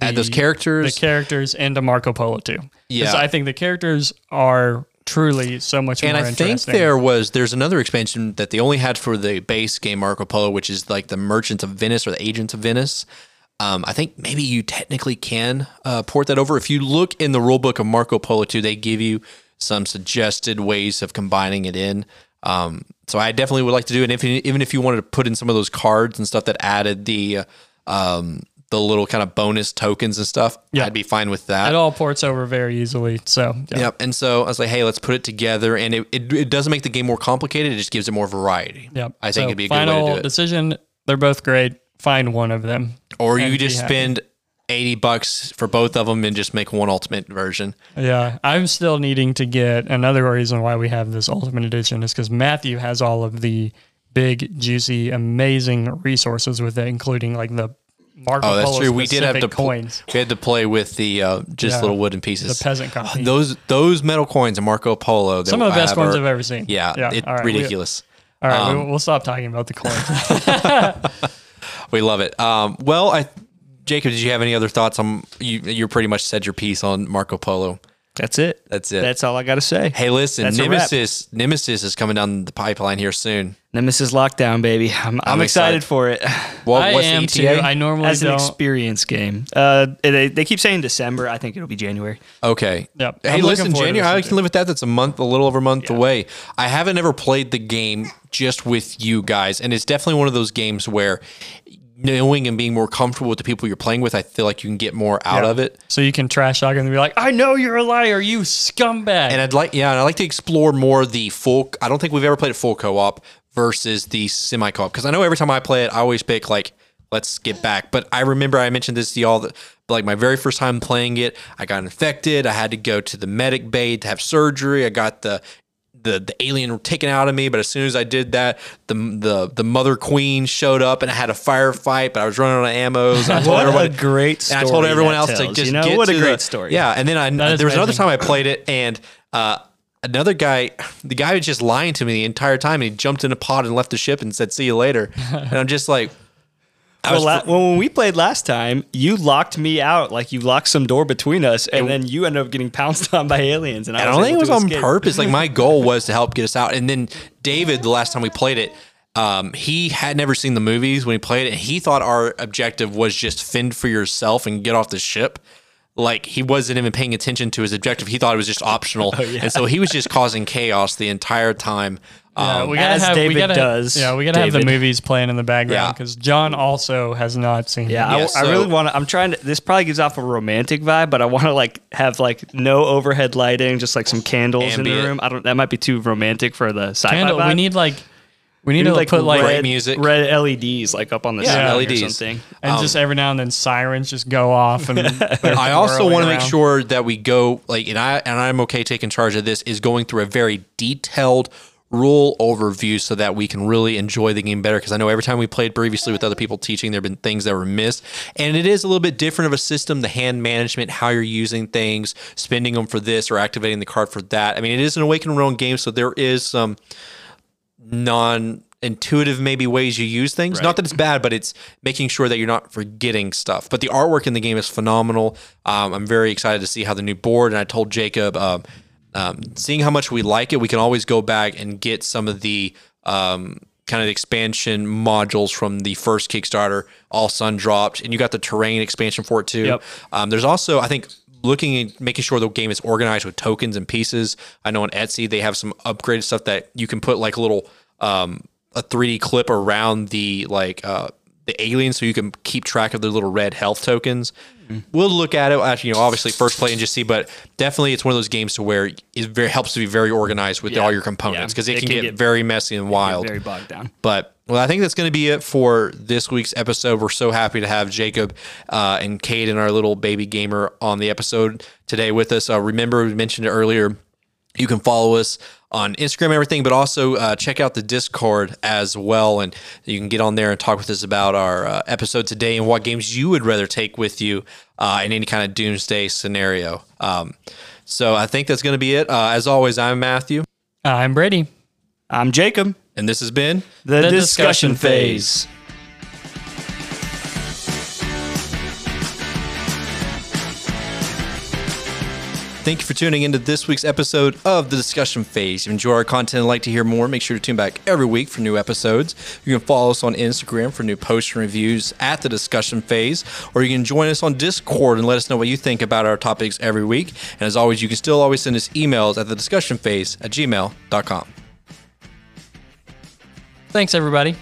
Add those the- characters. the characters and into Marco Polo too. Yeah. I think the characters are truly so much and more I think there was there's another expansion that they only had for the base game Marco Polo, which is like the Merchants of Venice or the Agents of Venice. Um, I think maybe you technically can uh, port that over. If you look in the rulebook of Marco Polo 2, they give you some suggested ways of combining it in. Um, so I definitely would like to do it. If even if you wanted to put in some of those cards and stuff that added the uh, um, the little kind of bonus tokens and stuff, Yeah. I'd be fine with that. it all ports over very easily. So yeah. Yep. And so I was like, hey, let's put it together. And it, it, it doesn't make the game more complicated. It just gives it more variety. Yep. I think So it'd be a good way to do it. decision. They're both great. Find one of them. or you and could be just spend 80 bucks for both of them and just make one ultimate version. Yeah, I'm still needing to get another reason why we have this Ultimate Edition is because Matthew has all of the big, juicy, amazing resources with it, including like the Marco Oh, that's Polo true. We did have to specific pl- We had to play with the uh, just Yeah. little wooden pieces. the peasant copy. those those metal coins in Marco Polo. that Some of the best have ones are- I've ever seen. Yeah, it's all right, we- ridiculous. all right, Um, we, we'll stop talking about the coins. We love it. Um, well, I, Jacob, did you have any other thoughts on? You you pretty much said your piece on Marco Polo. That's it. That's it. That's all I got to say. Hey, listen, That's. Nemesis Nemesis is coming down the pipeline here soon. Nemesis Lockdown, baby. I'm, I'm, I'm excited, excited. for it. What, I what's am the too. I normally As an don't. experience game. Uh, they, they keep saying December. I think it'll be January. Okay. Yep. Hey, I'm listen, January. I can live with that. That's a month, a little over a month away. I haven't ever played the game just with you guys, and it's definitely one of those games where knowing and being more comfortable with the people you're playing with, I feel like you can get more out of it. so you can trash talk and be like, "I know you're a liar, you scumbag." And I'd like, yeah, and I like to explore more the full. I don't think we've ever played a full co-op versus the semi co-op because I know every time I play it, I always pick like let's get back. But I remember I mentioned this to y'all that like my very first time playing it, I got infected. I had to go to the medic bay to have surgery. I got the the, the alien taken out of me, but as soon as I did that, the the the mother queen showed up and I had a firefight, but I was running out of ammo. So I told What everyone, a great story! and I told everyone else to just you know get what a great the- story. Yeah, and then I there was another time I played it, and uh, another guy, the guy was just lying to me the entire time. And he jumped in a pod and left the ship and said, "See you later." and I'm just like, I Well, was la- well, when we played last time, you locked me out. Like you locked some door between us, and then you ended up getting pounced on by aliens. And I, I was don't think it was on escape. purpose. Like my goal was to help get us out. And then David, the last time we played it, um, he had never seen the movies when he played it, and he thought our objective was just fend for yourself and get off the ship. Like he wasn't even paying attention to his objective. He thought it was just optional, and so he was just causing chaos the entire time. Yeah, Um, we gotta as have, we gotta, does, Yeah, we gotta have the movies playing in the background Yeah. because John also has not seen. Yeah, it. I, Yeah, I so- really want to. I'm trying to. This probably gives off a romantic vibe, but I want to like have like no overhead lighting, just like some candles in the room. I don't. That might be too romantic for the sci-fi Candle, vibe. we need like we need We to put like red, music. red LEDs like up on the Yeah, ceiling or LEDs. something. and um, just every now and then sirens just go off and I also want to make sure that we go like, and I and I'm okay taking charge of this. Is going through a very detailed rule overview so that we can really enjoy the game better. Because I know every time we played previously with other people teaching, there have been things that were missed, and it is a little bit different of a system. The hand management, how you're using things, spending them for this or activating the card for that. I mean, it is an Awaken Realm game, so there is some non intuitive maybe ways you use things. Not that it's bad, but it's making sure that you're not forgetting stuff. But the artwork in the game is phenomenal. Um, I'm very excited to see how the new board. And I told Jacob, um, um, seeing how much we like it, we can always go back and get some of the um, kind of expansion modules from the first Kickstarter. All Sun dropped, and you got the terrain expansion for it too. Yep. Um, there's also, I think, looking at making sure the game is organized with tokens and pieces. I know on Etsy they have some upgraded stuff that you can put like a little um, a 3D clip around the like uh, the aliens, so you can keep track of their little red health tokens. We'll look at it. Actually, you know, obviously first play and just see, but definitely it's one of those games to where it very helps to be very organized with Yeah. all your components Yeah. because it, It can, can get, get- very messy and wild. Very bogged down. But well, I think that's going to be it for this week's episode. We're so happy to have Jacob uh, and Kate and our little baby gamer on the episode today with us. Uh, remember, we mentioned it earlier. You can follow us on Instagram and everything, but also uh, check out the Discord as well. And you can get on there and talk with us about our uh, episode today and what games you would rather take with you uh, in any kind of doomsday scenario. Um, so I think that's going to be it. Uh, as always, I'm Matthew, I'm Brady. I'm Jacob. And this has been. The, The discussion, discussion phase. Thank you for tuning into this week's episode of the discussion phase. If you enjoy our content and like to hear more, make sure to tune back every week for new episodes. You can follow us on Instagram for new posts and reviews at the discussion phase, or you can join us on Discord and let us know what you think about our topics every week. And as always, you can still always send us emails at the discussion phase at gmail.com. Thanks everybody.